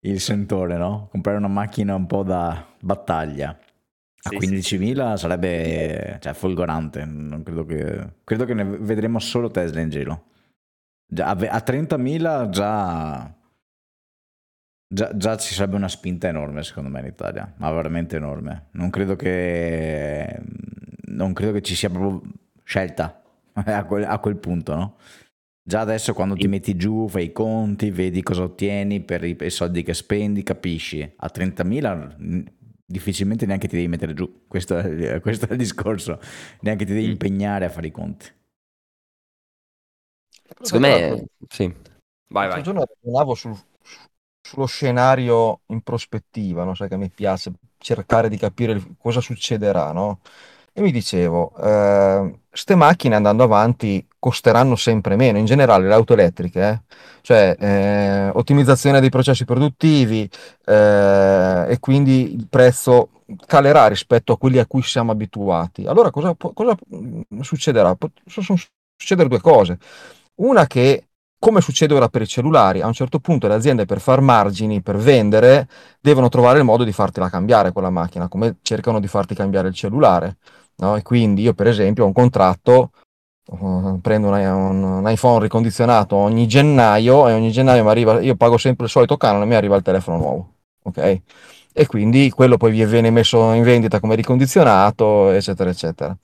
il sentore, no? Comprare una macchina un po' da battaglia. A sì, 15.000 sì. sarebbe cioè, folgorante. Non credo, che, credo che ne vedremo solo Tesla in giro. A 30.000 già, già, già, ci sarebbe una spinta enorme secondo me in Italia, ma veramente enorme. Non credo che, non credo che ci sia proprio scelta a quel, a quel punto, no? Già adesso quando ti metti giù, fai i conti, vedi cosa ottieni per i, i soldi che spendi, capisci. A 30.000 difficilmente neanche ti devi mettere giù, questo è, questo è il discorso, neanche ti devi mm. impegnare a fare i conti. Secondo me, sì. Vai, vai. giorno ragionavo sul, sullo scenario in prospettiva, no? Sai che mi piace cercare di capire cosa succederà, no? E mi dicevo, queste eh, macchine andando avanti costeranno sempre meno, in generale le auto elettriche, eh? cioè eh, ottimizzazione dei processi produttivi eh, e quindi il prezzo calerà rispetto a quelli a cui siamo abituati. Allora cosa, cosa succederà? Possono succedere due cose. Una che, come succede ora per i cellulari, a un certo punto le aziende per far margini, per vendere, devono trovare il modo di fartela cambiare quella macchina, come cercano di farti cambiare il cellulare. No? E quindi io, per esempio, ho un contratto, uh, prendo un, un, un, iPhone ricondizionato ogni gennaio e ogni gennaio mi arriva, io pago sempre il solito canone e mi arriva il telefono nuovo. Ok? E quindi quello poi viene messo in vendita come ricondizionato, eccetera, eccetera.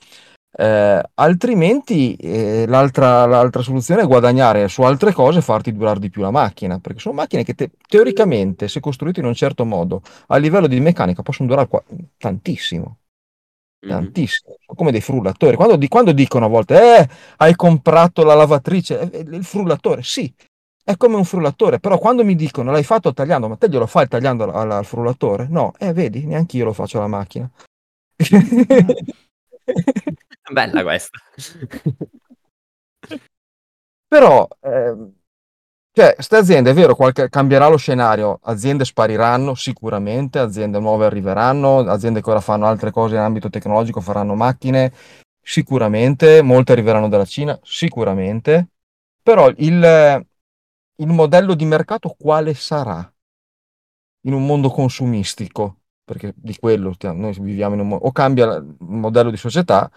Eh, altrimenti eh, l'altra, l'altra, soluzione è guadagnare su altre cose e farti durare di più la macchina, perché sono macchine che te, teoricamente, se costruite in un certo modo, a livello di meccanica possono durare qua, tantissimo. Tantissimo, sono come dei frullatori. Quando, di, quando, dicono a volte, eh, hai comprato la lavatrice, eh, il frullatore, sì, è come un frullatore, però quando mi dicono l'hai fatto tagliando, ma te glielo fai tagliando al, al frullatore? No, eh, vedi, neanche io lo faccio alla macchina. Bella questa. Però, eh, cioè, queste aziende, è vero, qualche, cambierà lo scenario, aziende spariranno sicuramente, aziende nuove arriveranno, aziende che ora fanno altre cose in ambito tecnologico faranno macchine, sicuramente, molte arriveranno dalla Cina, sicuramente, però il, il modello di mercato quale sarà in un mondo consumistico? Perché di quello noi viviamo in un mondo, o cambia il modello di società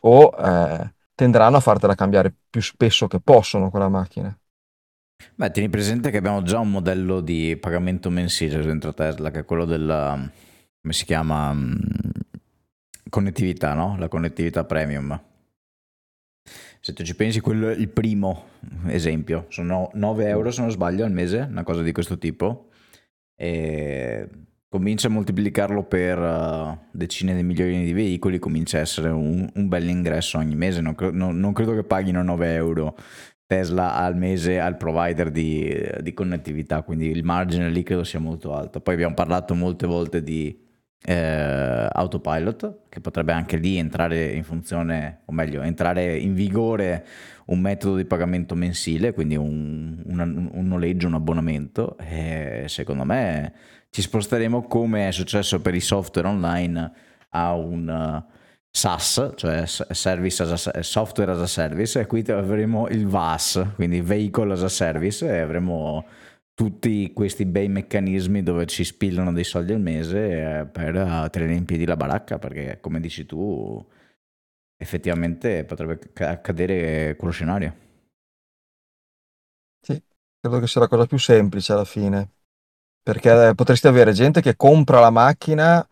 o eh, tenderanno a fartela cambiare più spesso che possono quella macchina. Beh, tieni presente che abbiamo già un modello di pagamento mensile dentro Tesla, che è quello della, come si chiama, mm, connettività, no? La connettività premium. Se tu ci pensi, quello è il primo esempio. Sono 9 euro, se non sbaglio, al mese, una cosa di questo tipo. E comincia a moltiplicarlo per uh, decine di milioni di veicoli, comincia a essere un, un bel ingresso ogni mese. Non, non, non, credo che paghino 9 euro Tesla al mese al provider di, di, connettività, quindi il margine lì credo sia molto alto. Poi abbiamo parlato molte volte di eh, autopilot, che potrebbe anche lì entrare in funzione, o meglio, entrare in vigore un metodo di pagamento mensile, quindi un, un, un noleggio, un abbonamento. E secondo me ci sposteremo come è successo per i software online a un uh, SaaS, cioè as a, software as a service, e qui avremo il VAS, quindi vehicle as a service, e avremo tutti questi bei meccanismi dove ci spillano dei soldi al mese eh, per eh, tenere in piedi la baracca, perché come dici tu, effettivamente potrebbe accadere quello scenario. Sì, credo che sia la cosa più semplice alla fine, perché eh, potresti avere gente che compra la macchina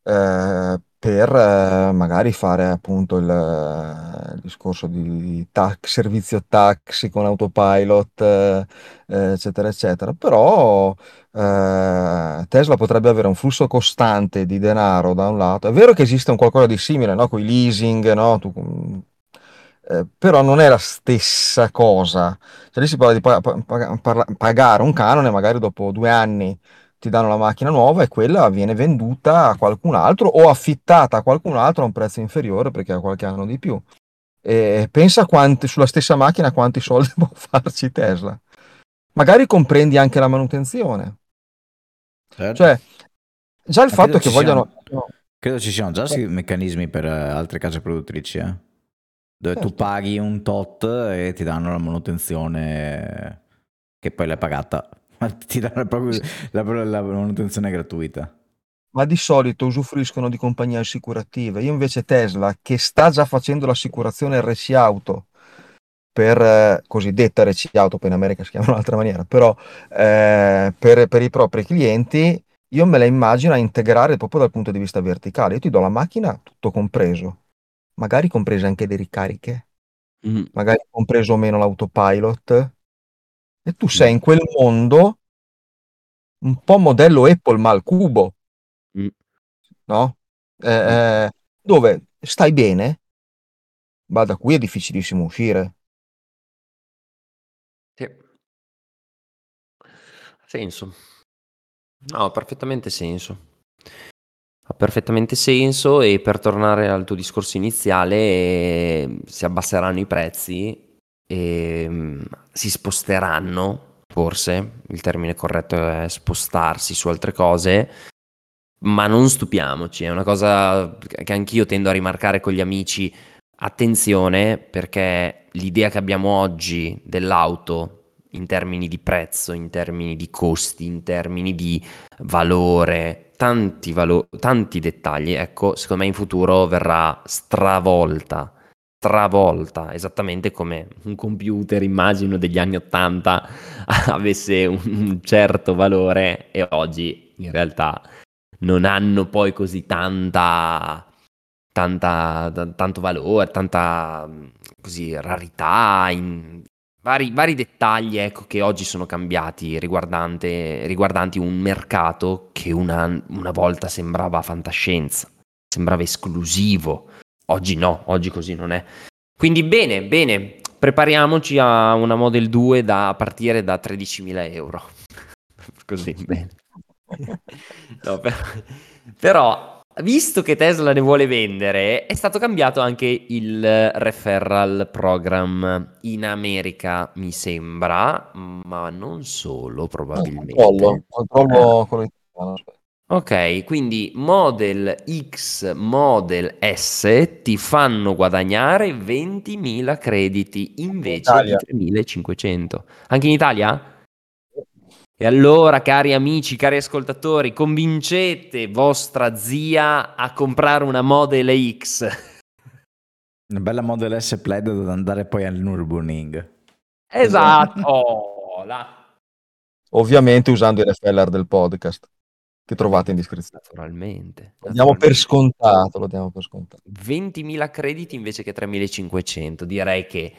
eh, per eh, magari fare appunto il, il discorso di tax, servizio taxi con autopilot, eh, eccetera, eccetera. Però eh, Tesla potrebbe avere un flusso costante di denaro da un lato. È vero che esiste un qualcosa di simile, no? Con i leasing, no? Tu, eh, però non è la stessa cosa. Cioè lì si parla di pa- pa- pagare un canone magari dopo due anni ti danno la macchina nuova e quella viene venduta a qualcun altro o affittata a qualcun altro a un prezzo inferiore perché ha qualche anno di più. E pensa quanti, sulla stessa macchina quanti soldi può farci Tesla. Magari comprendi anche la manutenzione. Certo. Cioè, già il Ma fatto che vogliano... Siano, credo ci siano già eh. meccanismi per eh, altre case produttrici, eh? dove certo. tu paghi un tot e ti danno la manutenzione che poi l'hai pagata ti danno proprio la, la manutenzione gratuita. Ma di solito usufruiscono di compagnie assicurative. Io invece Tesla, che sta già facendo l'assicurazione RC Auto, per eh, cosiddetta RC Auto, poi in America si chiama in un'altra maniera, però eh, per, per, i propri clienti, io me la immagino a integrare proprio dal punto di vista verticale. Io ti do la macchina, tutto compreso, magari comprese anche le ricariche, mm. magari compreso o meno l'autopilot, e tu sei in quel mondo un po' modello Apple ma al cubo, mm. no? Eh, eh, dove stai bene, ma da qui è difficilissimo uscire. Sì. Ha senso. No, ha perfettamente senso. Ha perfettamente senso e per tornare al tuo discorso iniziale, eh, si abbasseranno i prezzi e mm, si sposteranno, forse il termine corretto è spostarsi su altre cose, ma non stupiamoci, è una cosa che anch'io tendo a rimarcare con gli amici. Attenzione perché l'idea che abbiamo oggi dell'auto in termini di prezzo, in termini di costi, in termini di valore, tanti, valo- tanti dettagli, ecco, secondo me in futuro verrà stravolta travolta, esattamente come un computer, immagino, degli anni 80 avesse un certo valore e oggi in realtà non hanno poi così tanta, tanta t- tanto valore, tanta così, rarità, vari, vari dettagli ecco, che oggi sono cambiati riguardanti un mercato che una, una volta sembrava fantascienza, sembrava esclusivo Oggi no, oggi così non è. Quindi bene, bene, prepariamoci a una Model 2 da partire da 13.000 euro. così, bene. no, per... Però, visto che Tesla ne vuole vendere, è stato cambiato anche il referral program in America, mi sembra, ma non solo, probabilmente. Controllo, controllo con l'italiano. Ok, quindi Model X, Model S ti fanno guadagnare 20.000 crediti invece di 3.500. Anche in Italia? E allora, cari amici, cari ascoltatori, convincete vostra zia a comprare una Model X. Una bella Model S Plaid da andare poi al Nürburgring. Esatto! La... Ovviamente usando il referral del podcast che trovate in descrizione. Naturalmente. Lo diamo per scontato, lo diamo per scontato. 20.000 crediti invece che 3.500. Direi che,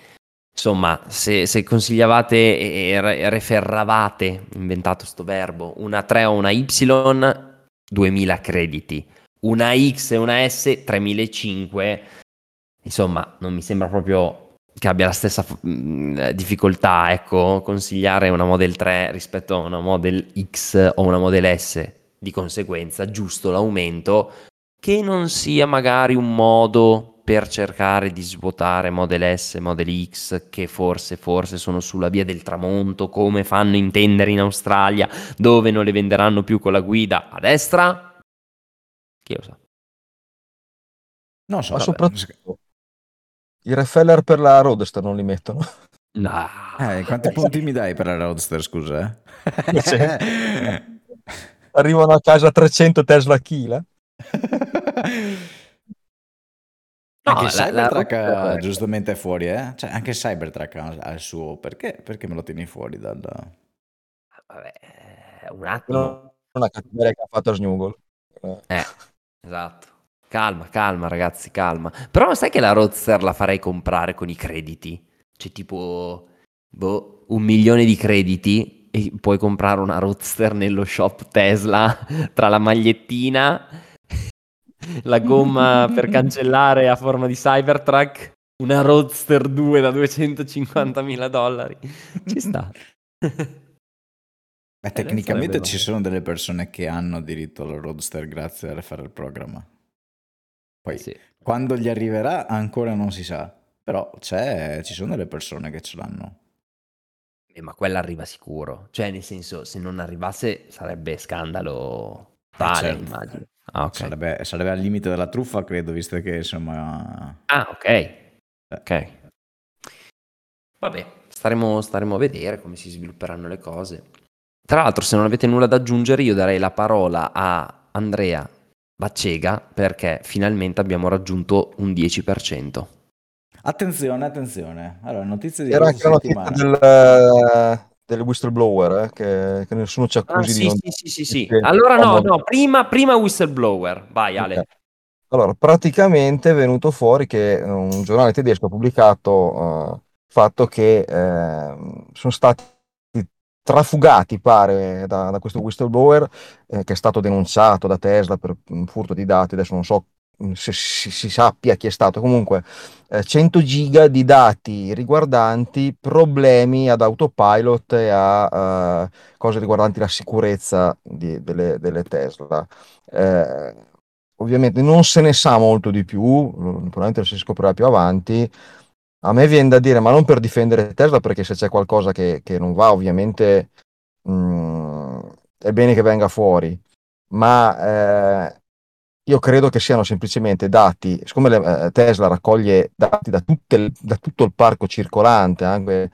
insomma, se, se consigliavate e referravate, inventato sto verbo, una 3 o una Y, 2.000 crediti. Una X e una S, 3.500. Insomma, non mi sembra proprio che abbia la stessa mh, mm, difficoltà, ecco, consigliare una Model 3 rispetto a una Model X o una Model S di conseguenza giusto l'aumento, che non sia magari un modo per cercare di svuotare Model S, Model X, che forse, forse sono sulla via del tramonto, come fanno intendere in Australia, dove non le venderanno più con la guida a destra? Chi lo sa? Non so, Ma vabbè. soprattutto i refeller per la Roadster non li mettono. No. Eh, quanti punti mi dai per la Roadster, scusa? eh? Arrivano a casa 300 Tesla chila. No, anche la- Cybertruck la eh, giustamente è fuori, eh? Cioè, anche Cybertruck ha il suo. Perché? Perché me lo tieni fuori dal... Vabbè, un attimo. Non una cattiveria che ha fatto Snuggle. Eh, Eh, esatto. Calma, calma, ragazzi, calma. Però sai che la Roadster la farei comprare con i crediti? Cioè, tipo, boh, un milione di crediti e puoi comprare una Roadster nello shop Tesla tra la magliettina, la gomma per cancellare a forma di Cybertruck, una Roadster 2 da 250 mila dollari. Ci sta. Beh, tecnicamente sarebbe ci sono delle persone che hanno diritto alla Roadster grazie a fare il programma. Poi, Sì. quando gli arriverà ancora non si sa. Però c'è, ci sono delle persone che ce l'hanno. Eh, ma quella arriva sicuro. Cioè, nel senso, se non arrivasse sarebbe scandalo tale, certo. immagino. Ah, ok. Sarebbe, sarebbe al limite della truffa, credo, visto che insomma... Ah, ok. Ok. Vabbè, staremo, staremo a vedere come si svilupperanno le cose. Tra l'altro, se non avete nulla da aggiungere, io darei la parola a Andrea Baccega perché finalmente abbiamo raggiunto un 10%. Attenzione, attenzione. Allora, notizie di Era anche la notizia del, del whistleblower, eh, che, che nessuno ci Ah, accusi di sì, non... sì, sì, sì, sì. Sì, Allora no, no, prima, prima whistleblower. Vai, Ale. Ok. Allora, praticamente è venuto fuori che eh, un giornale tedesco ha pubblicato eh, il fatto che eh, sono stati trafugati, pare, da, da questo whistleblower eh, che è stato denunciato da Tesla per un furto di dati. Adesso non so si, si sappia chi è stato. Comunque, eh, 100 giga di dati riguardanti problemi ad autopilot e a eh, cose riguardanti la sicurezza di- delle, delle Tesla. Eh, ovviamente non se ne sa molto di più, probabilmente lo si scoprirà più avanti. A me viene da dire, ma non per difendere Tesla, perché se c'è qualcosa che, che non va, ovviamente mm, è bene che venga fuori, ma eh, io credo che siano semplicemente dati, siccome le- eh, Tesla raccoglie dati da, tutte da tutto il parco circolante, anche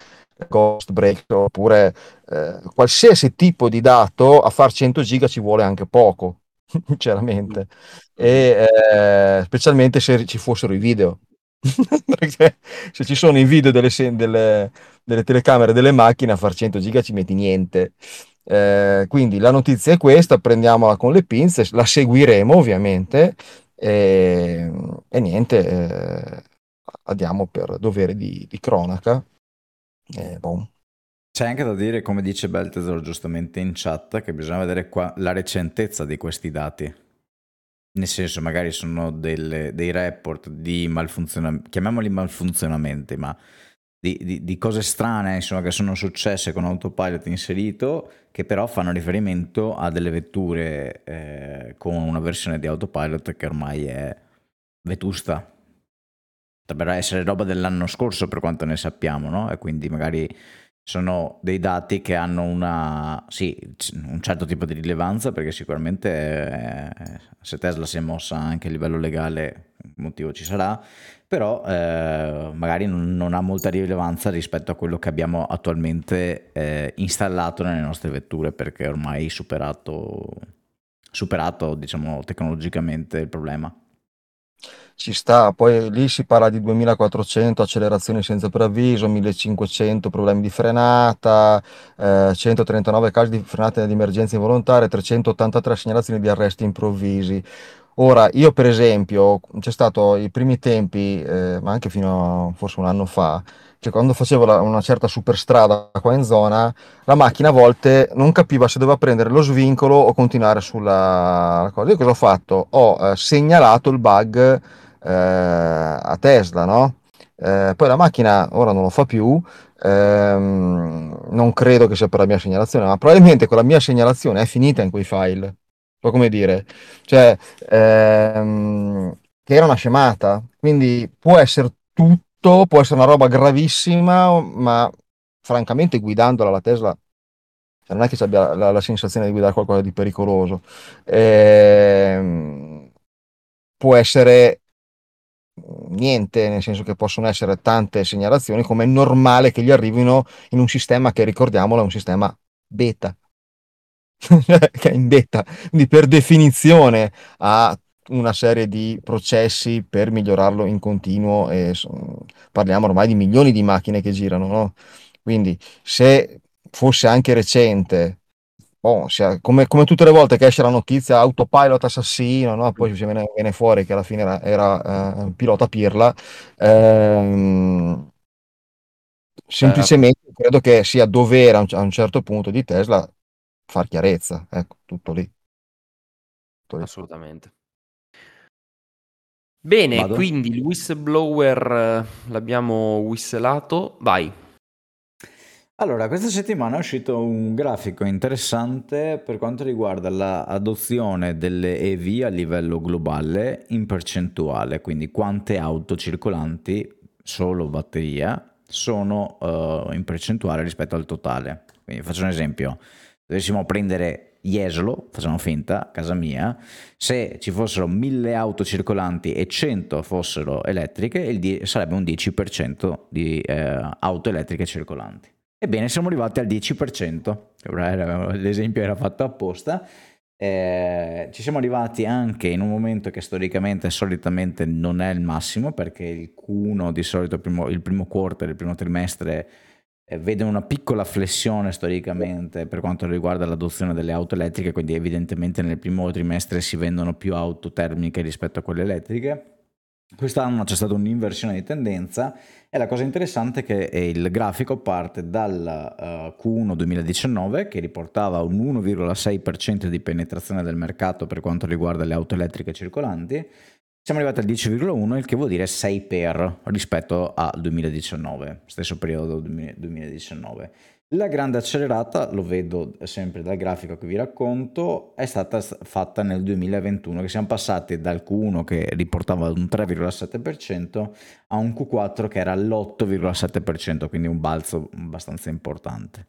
Ghost Break, oppure eh, qualsiasi tipo di dato, a far 100 giga ci vuole anche poco, sinceramente, e eh, specialmente se ci fossero i video. Perché se ci sono i video delle, delle- delle telecamere delle macchine a far 100 giga ci metti niente. Eh, quindi la notizia è questa, prendiamola con le pinze, la seguiremo ovviamente e, e niente, eh, andiamo per dovere di, di cronaca. Boh. C'è anche da dire, come dice Beltesor giustamente in chat, che bisogna vedere qua la recentezza di questi dati. Nel senso, magari sono delle- dei report di malfunzionamenti, chiamiamoli malfunzionamenti, ma di, di- di cose strane insomma, che sono successe con autopilot inserito, che però fanno riferimento a delle vetture eh, con una versione di autopilot che ormai è vetusta. Dovrebbero essere roba dell'anno scorso per quanto ne sappiamo, no? E quindi magari sono dei dati che hanno una, sì, un certo tipo di rilevanza perché sicuramente eh, se Tesla si è mossa anche a livello legale, motivo ci sarà, però eh, magari non, non ha molta rilevanza rispetto a quello che abbiamo attualmente eh, installato nelle nostre vetture perché ormai superato, superato diciamo tecnologicamente il problema. Ci sta, poi lì si parla di 2400 accelerazioni senza preavviso, 1500 problemi di frenata, eh, 139 casi di frenate di emergenza involontaria, 383 segnalazioni di arresti improvvisi. Ora, io per esempio, c'è stato i primi tempi, eh, ma anche fino a forse un anno fa, che quando facevo la- una certa superstrada qua in zona, la macchina a volte non capiva se doveva prendere lo svincolo o continuare sulla la cosa. Io cosa ho fatto? Ho eh, segnalato il bug eh, a Tesla, no? Eh, poi la macchina ora non lo fa più, ehm, non credo che sia per la mia segnalazione, ma probabilmente quella mia segnalazione è finita in quei file. So come dire, cioè, ehm, che era una scemata, quindi può essere tutto, può essere una roba gravissima, ma francamente guidandola la Tesla cioè, non è che abbia la, la sensazione di guidare qualcosa di pericoloso. Ehm, può essere niente, nel senso che possono essere tante segnalazioni, come è normale che gli arrivino in un sistema che, ricordiamolo, è un sistema beta, che è in beta, quindi per definizione ha una serie di processi per migliorarlo in continuo e parliamo ormai di milioni di macchine che girano, no? Quindi se fosse anche recente, oh, sia, come, come, tutte le volte che esce la notizia autopilot assassino, no? poi ci viene, viene, fuori che alla fine era, era uh, pilota pirla, ehm, semplicemente certo. credo che sia dovere a un, a un, certo punto di Tesla far chiarezza, ecco, tutto lì. Tutto lì. Assolutamente. Bene, Vado. quindi il whistleblower eh, l'abbiamo whistlato, vai. Allora, questa settimana è uscito un grafico interessante per quanto riguarda l'adozione delle EV a livello globale in percentuale, quindi quante auto circolanti, solo batteria, sono uh, in percentuale rispetto al totale. Quindi faccio un esempio, dovessimo prendere Jesolo, facciamo finta, casa mia, se ci fossero 1000 auto circolanti e 100 fossero elettriche, die- sarebbe un 10% di eh, auto elettriche circolanti. Ebbene, siamo arrivati al 10%, l'esempio era fatto apposta. Eh, ci siamo arrivati anche in un momento che storicamente solitamente non è il massimo perché il Q1 di solito primo, il primo quarter, il primo trimestre eh, vede una piccola flessione storicamente per quanto riguarda l'adozione delle auto elettriche, quindi evidentemente nel primo trimestre si vendono più auto termiche rispetto a quelle elettriche. Quest'anno c'è stata un'inversione di tendenza e la cosa interessante è che il grafico parte dal uh, Q1 2019 che riportava un 1,6% di penetrazione del mercato per quanto riguarda le auto elettriche circolanti. Siamo arrivati al 10,1, il che vuol dire 6 per rispetto al 2019, stesso periodo 2019. La grande accelerata, lo vedo sempre dal grafico che vi racconto, è stata fatta nel 2021, che siamo passati dal Q1 che riportava un 3,7% a un Q4 che era l'8,7%, quindi un balzo abbastanza importante.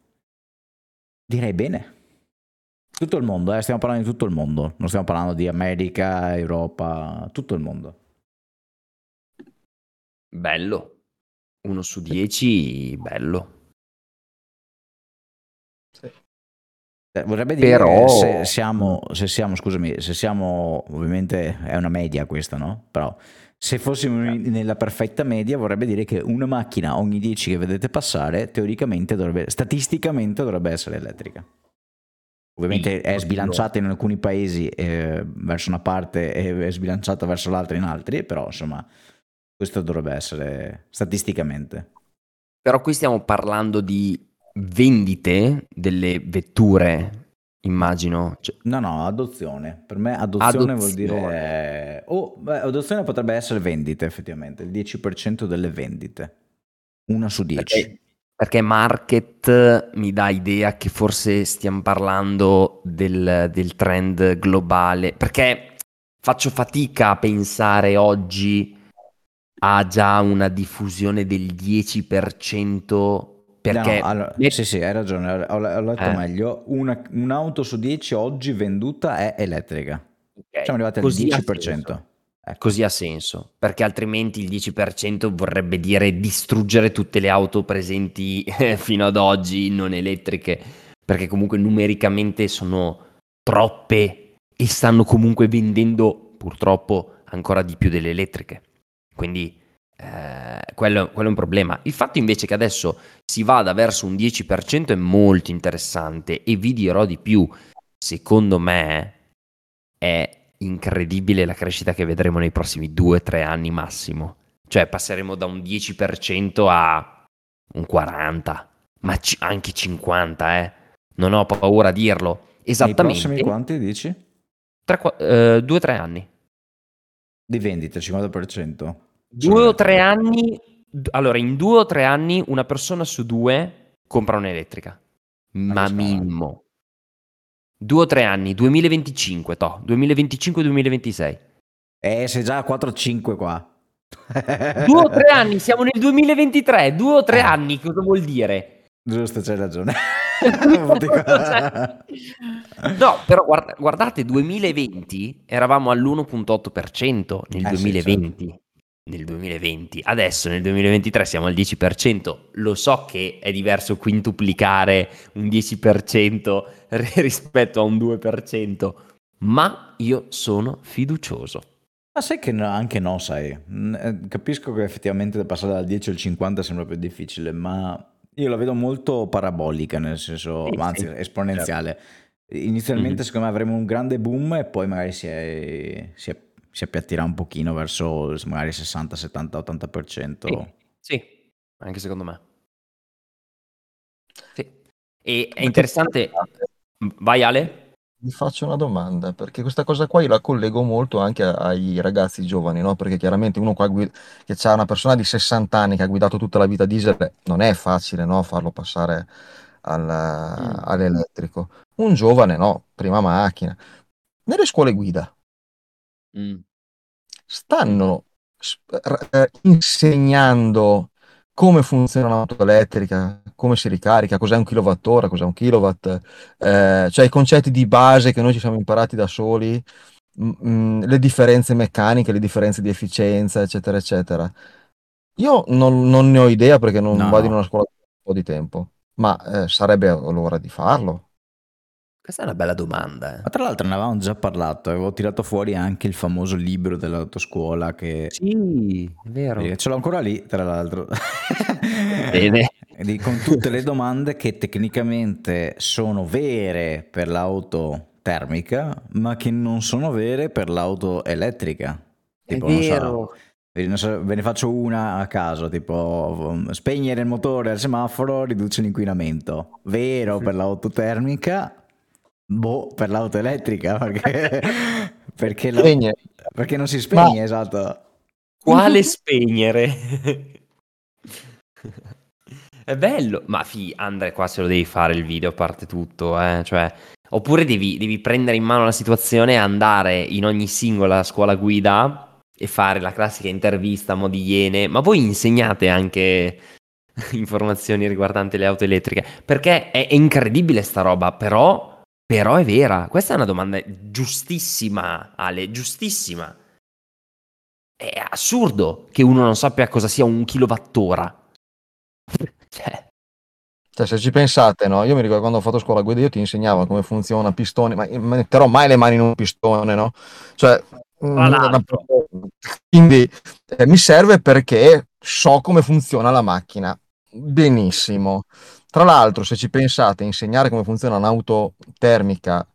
Direi bene. Tutto il mondo, eh? stiamo parlando di tutto il mondo, non stiamo parlando di America, Europa, tutto il mondo. Bello. Uno su dieci, bello. Eh, vorrebbe dire Però... se siamo, se siamo, scusami, se siamo, ovviamente è una media questa, no? Però se fossimo nella perfetta media vorrebbe dire che una macchina ogni 10 che vedete passare teoricamente dovrebbe, statisticamente dovrebbe essere elettrica. Ovviamente è sbilanciata in alcuni paesi eh, verso una parte e è sbilanciata verso l'altra in altri, però insomma questo dovrebbe essere statisticamente. Però qui stiamo parlando di vendite delle vetture, immagino. Cioè... No, no, adozione. Per me adozione, adozione. vuol dire... Oh, beh, adozione potrebbe essere vendite, effettivamente, il 10% delle vendite. Una su 10. Perché, perché market mi dà idea che forse stiamo parlando del, del trend globale, perché faccio fatica a pensare oggi a già una diffusione del 10% perché... No, allora, sì, sì, hai ragione, ho, ho letto eh. meglio. Una, un'auto su 10 oggi venduta è elettrica. Okay. Siamo arrivati al Così 10%. Ecco. Così ha senso, perché altrimenti il 10% vorrebbe dire distruggere tutte le auto presenti fino ad oggi non elettriche, perché comunque numericamente sono troppe e stanno comunque vendendo purtroppo ancora di più delle elettriche. Quindi eh, quello, quello, è un problema. Il fatto invece che adesso si vada verso un 10% è molto interessante e vi dirò di più. Secondo me è incredibile la crescita che vedremo nei prossimi 2-3 anni massimo. Cioè passeremo da un 10% a un 40%, ma c- anche 50%, eh. Non ho paura a dirlo. Esattamente. Nei prossimi quanti dici? 2-3 eh, anni. Di vendita, 50%? Due o tre anni, allora in due o tre anni una persona su due compra un'elettrica, ma minimo. Due o tre anni, 2025, to, 2025-2026. Eh, sei già a 4-5 qua. Due o tre anni, siamo nel 2023, due o tre Eh. anni, cosa vuol dire? Giusto, c'hai ragione. No, però guarda- guardate, 2020 eravamo all'1.8% nel Eh sì, 2020. Nel 2020, adesso nel 2023 siamo al 10%. Lo so che è diverso quintuplicare un 10% rispetto a un 2%, ma io sono fiducioso. Ma sai che anche no, sai. Mm, eh, Capisco che effettivamente passare dal 10 al 50 sembra più difficile, ma io la vedo molto parabolica, nel senso, Sì, anzi, sì, esponenziale. Inizialmente Mhm. secondo me avremo un grande boom e poi magari si, è- si, è- si appiattirà un pochino verso magari 60, 70, 80%. Sì, sì, anche secondo me. Sì. E è interessante. Vai Ale? Vi faccio una domanda, perché questa cosa qua io la collego molto anche ai ragazzi giovani, no? Perché chiaramente uno qua gui- che ha una persona di 60 anni che ha guidato tutta la vita diesel, non è facile, no? Farlo passare al- Mm. all'elettrico. Un giovane, no? Prima macchina. Nelle scuole guida stanno s- r- eh, insegnando come funziona un'auto elettrica, come si ricarica, cos'è un kilowattora, cos'è un kilowatt, eh, cioè i concetti di base che noi ci siamo imparati da soli, mm, mm, le differenze meccaniche, le differenze di efficienza, eccetera, eccetera. Io non, non ne ho idea perché non No, vado in no. una scuola da un po' di tempo, ma eh, sarebbe l'ora di farlo. Questa è una bella domanda. Ma tra l'altro ne avevamo già parlato, avevo tirato fuori anche il famoso libro dell'autoscuola che... Sì, è vero. Eh, Ce l'ho ancora lì, tra l'altro. Bene. Con tutte le domande che tecnicamente sono vere per l'auto termica, ma che non sono vere per l'auto elettrica. È Tipo, non so, vero. eh, non so, ve ne faccio una a caso, tipo spegnere il motore al semaforo riduce l'inquinamento. Vero per l'auto termica, boh, per l'auto elettrica, perché, perché, la- Spegne. perché non si spegne, esatto. Quale spegnere? È bello, ma fi, Andre, qua se lo devi fare il video a parte tutto, eh? Cioè, oppure devi, devi prendere in mano la situazione e andare in ogni singola scuola guida e fare la classica intervista a mo' di iene, ma voi insegnate anche informazioni riguardanti le auto elettriche, perché è, è incredibile sta roba, però, però è vera. Questa è una domanda giustissima, Ale, giustissima. È assurdo che uno non sappia cosa sia un kilowattora. Cioè, Cioè, se ci pensate, no? Io mi ricordo quando ho fatto scuola guida, io ti insegnavo come funziona un pistone, ma metterò mai le mani in un pistone, no? Cioè, mm, l'altro. quindi eh, mi serve perché so come funziona la macchina benissimo. Tra l'altro, se ci pensate, insegnare come funziona un'auto termica,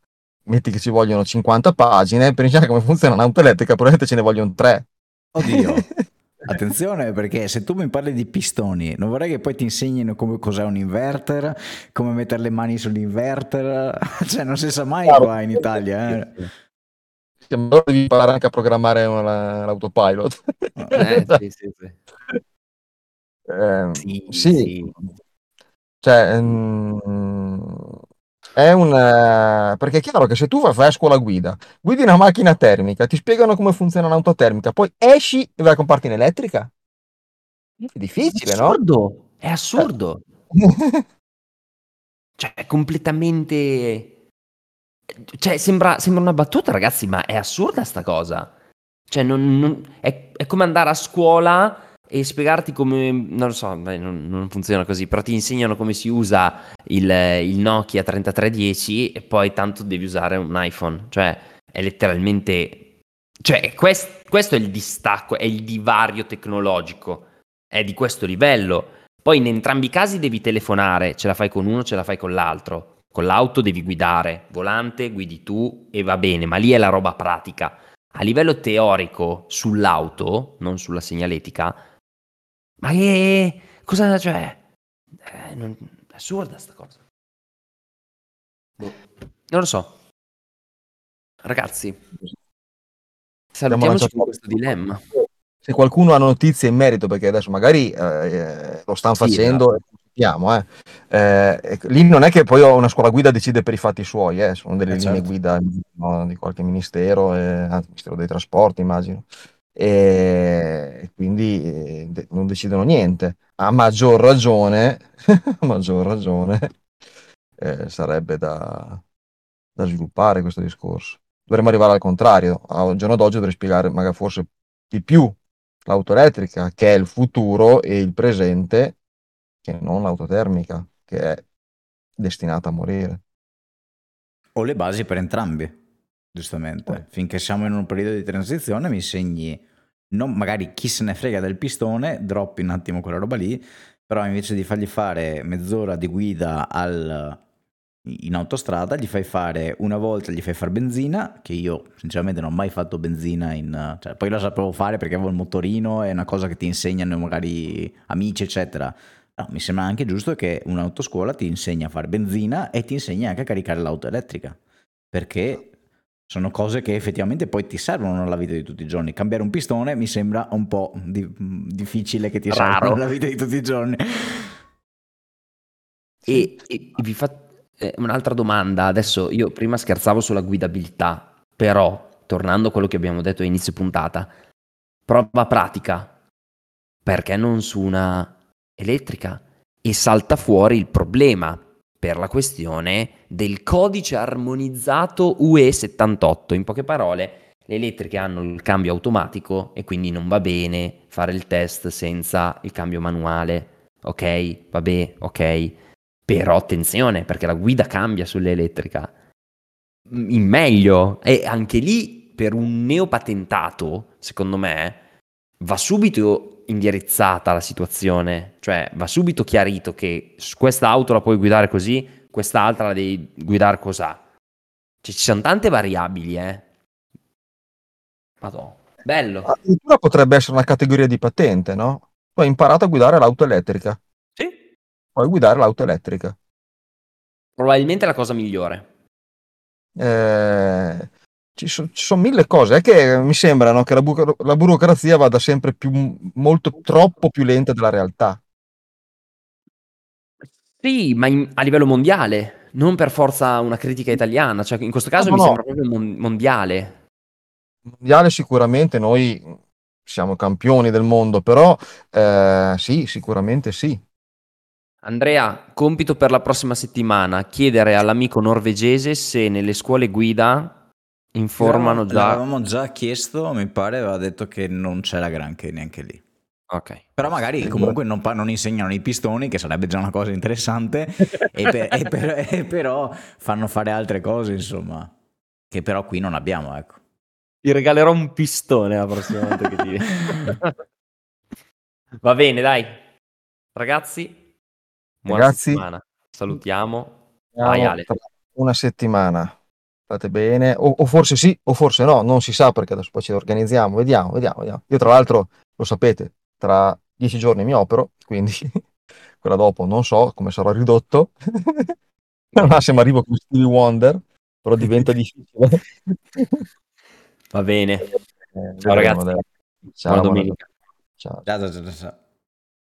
metti che ci vogliono 50 pagine, per insegnare come funziona un'auto elettrica, probabilmente ce ne vogliono 3. Oddio. Attenzione perché se tu mi parli di pistoni, non vorrei che poi ti insegnino come cos'è un inverter, come mettere le mani sull'inverter, cioè non si sa mai Chiaro. qua in Italia. Eh. Sì, allora devi imparare anche a programmare una- l'autopilot. eh, sì, sì, sì. Sì, sì, sì. Cioè, mm, è un... eh, perché è chiaro che se tu vai fai a scuola guida, guidi una macchina termica, ti spiegano come funziona un'auto termica, poi esci e vai a comprarti in elettrica? È difficile, no? assurdo, è assurdo. Cioè, è completamente... Cioè, sembra, sembra una battuta, ragazzi, ma è assurda sta cosa. Cioè, non- non- è, è come andare a scuola e spiegarti come... Non lo so, beh, non, non funziona così, però ti insegnano come si usa il, il Nokia 3310 e poi tanto devi usare un iPhone. Cioè, è letteralmente... Cioè, quest- questo è il distacco, è il divario tecnologico. È di questo livello. Poi in entrambi i casi devi telefonare, ce la fai con uno, ce la fai con l'altro. Con l'auto devi guidare, volante guidi tu e va bene, ma lì è la roba pratica. A livello teorico, sull'auto, non sulla segnaletica, ma che cosa, cioè, eh, non- è assurda sta cosa. Boh, Non lo so. Ragazzi, salutiamoci con questo dilemma. Se qualcuno ha notizie in merito, perché adesso magari eh, lo stanno Sì, facendo, esatto. sappiamo. Eh. Eh, lì non è che poi una scuola guida decide per i fatti suoi, eh, sono delle Eh, linee certo. guida no, di qualche ministero, eh, anzi, ministero dei trasporti, immagino. E quindi eh, non decidono niente. A maggior ragione, a maggior ragione eh, sarebbe da, da sviluppare questo discorso. Dovremmo arrivare al contrario. Al giorno d'oggi dovrei spiegare magari forse di più l'auto elettrica, che è il futuro, e il presente, che non l'auto termica, che è destinata a morire. Ho le basi per entrambi, giustamente. Finché siamo in un periodo di transizione mi insegni, non magari chi se ne frega del pistone, droppi un attimo quella roba lì, però invece di fargli fare mezz'ora di guida al- in autostrada, gli fai fare una volta, gli fai fare benzina, che io sinceramente non ho mai fatto benzina in... Cioè, poi la sapevo fare perché avevo il motorino, è una cosa che ti insegnano magari amici, eccetera. No, mi sembra anche giusto che un'autoscuola ti insegna a fare benzina e ti insegna anche a caricare l'auto elettrica, perché sono cose che effettivamente poi ti servono nella vita di tutti i giorni. Cambiare un pistone mi sembra un po' di- difficile che ti serva nella vita di tutti i giorni. E, e vi fa eh, un'altra domanda. Adesso io prima scherzavo sulla guidabilità, però tornando a quello che abbiamo detto a inizio puntata, prova pratica, perché non su una elettrica? E salta fuori il problema per la questione del codice armonizzato UE78. In poche parole, le elettriche hanno il cambio automatico e quindi non va bene fare il test senza il cambio manuale. Ok, vabbè, ok. Però attenzione, perché la guida cambia sull'elettrica. In meglio. E anche lì, per un neopatentato, secondo me, va subito indirizzata la situazione. Cioè, va subito chiarito che questa auto la puoi guidare così, quest'altra la devi guidare cosà. Cioè, ci sono tante variabili, eh. Madonna. Bello. Addirittura potrebbe essere una categoria di patente, no? Tu hai imparato a guidare l'auto elettrica, Sì. puoi guidare l'auto elettrica. Probabilmente è la cosa migliore. Eh, ci, so- ci sono mille cose. È che mi sembra no, che la, bu- la burocrazia vada sempre più, molto, troppo più lenta della realtà. Sì, ma in- a livello mondiale, non per forza una critica italiana. Cioè, in questo caso No, mi no. sembra proprio mon- mondiale. mondiale sicuramente noi siamo campioni del mondo, però eh, sì, sicuramente sì. Andrea, compito per la prossima settimana, chiedere all'amico norvegese se nelle scuole guida informano già... L'avevamo già chiesto, mi pare, aveva detto che non c'era granché neanche lì. Ok. Però magari comunque non, non insegnano i pistoni, che sarebbe già una cosa interessante, e, per- e per- e però fanno fare altre cose, insomma, che però qui non abbiamo, ecco. Ti regalerò un pistone la prossima volta che ti... Va bene, dai. Ragazzi, buona Ragazzi, settimana. Salutiamo. Vai, Ale. una settimana. State bene, o, o forse sì, o forse no, non si sa perché adesso poi ci organizziamo. Vediamo, vediamo, vediamo. Io, tra l'altro, lo sapete, tra dieci giorni mi opero, quindi quella dopo non so come sarò ridotto. Non so se mi arrivo come Stevie Wonder, però diventa difficile. Va bene. Eh, Ciao ragazzi. Ciao, buona domenica. Ciao, ciao, ciao, ciao.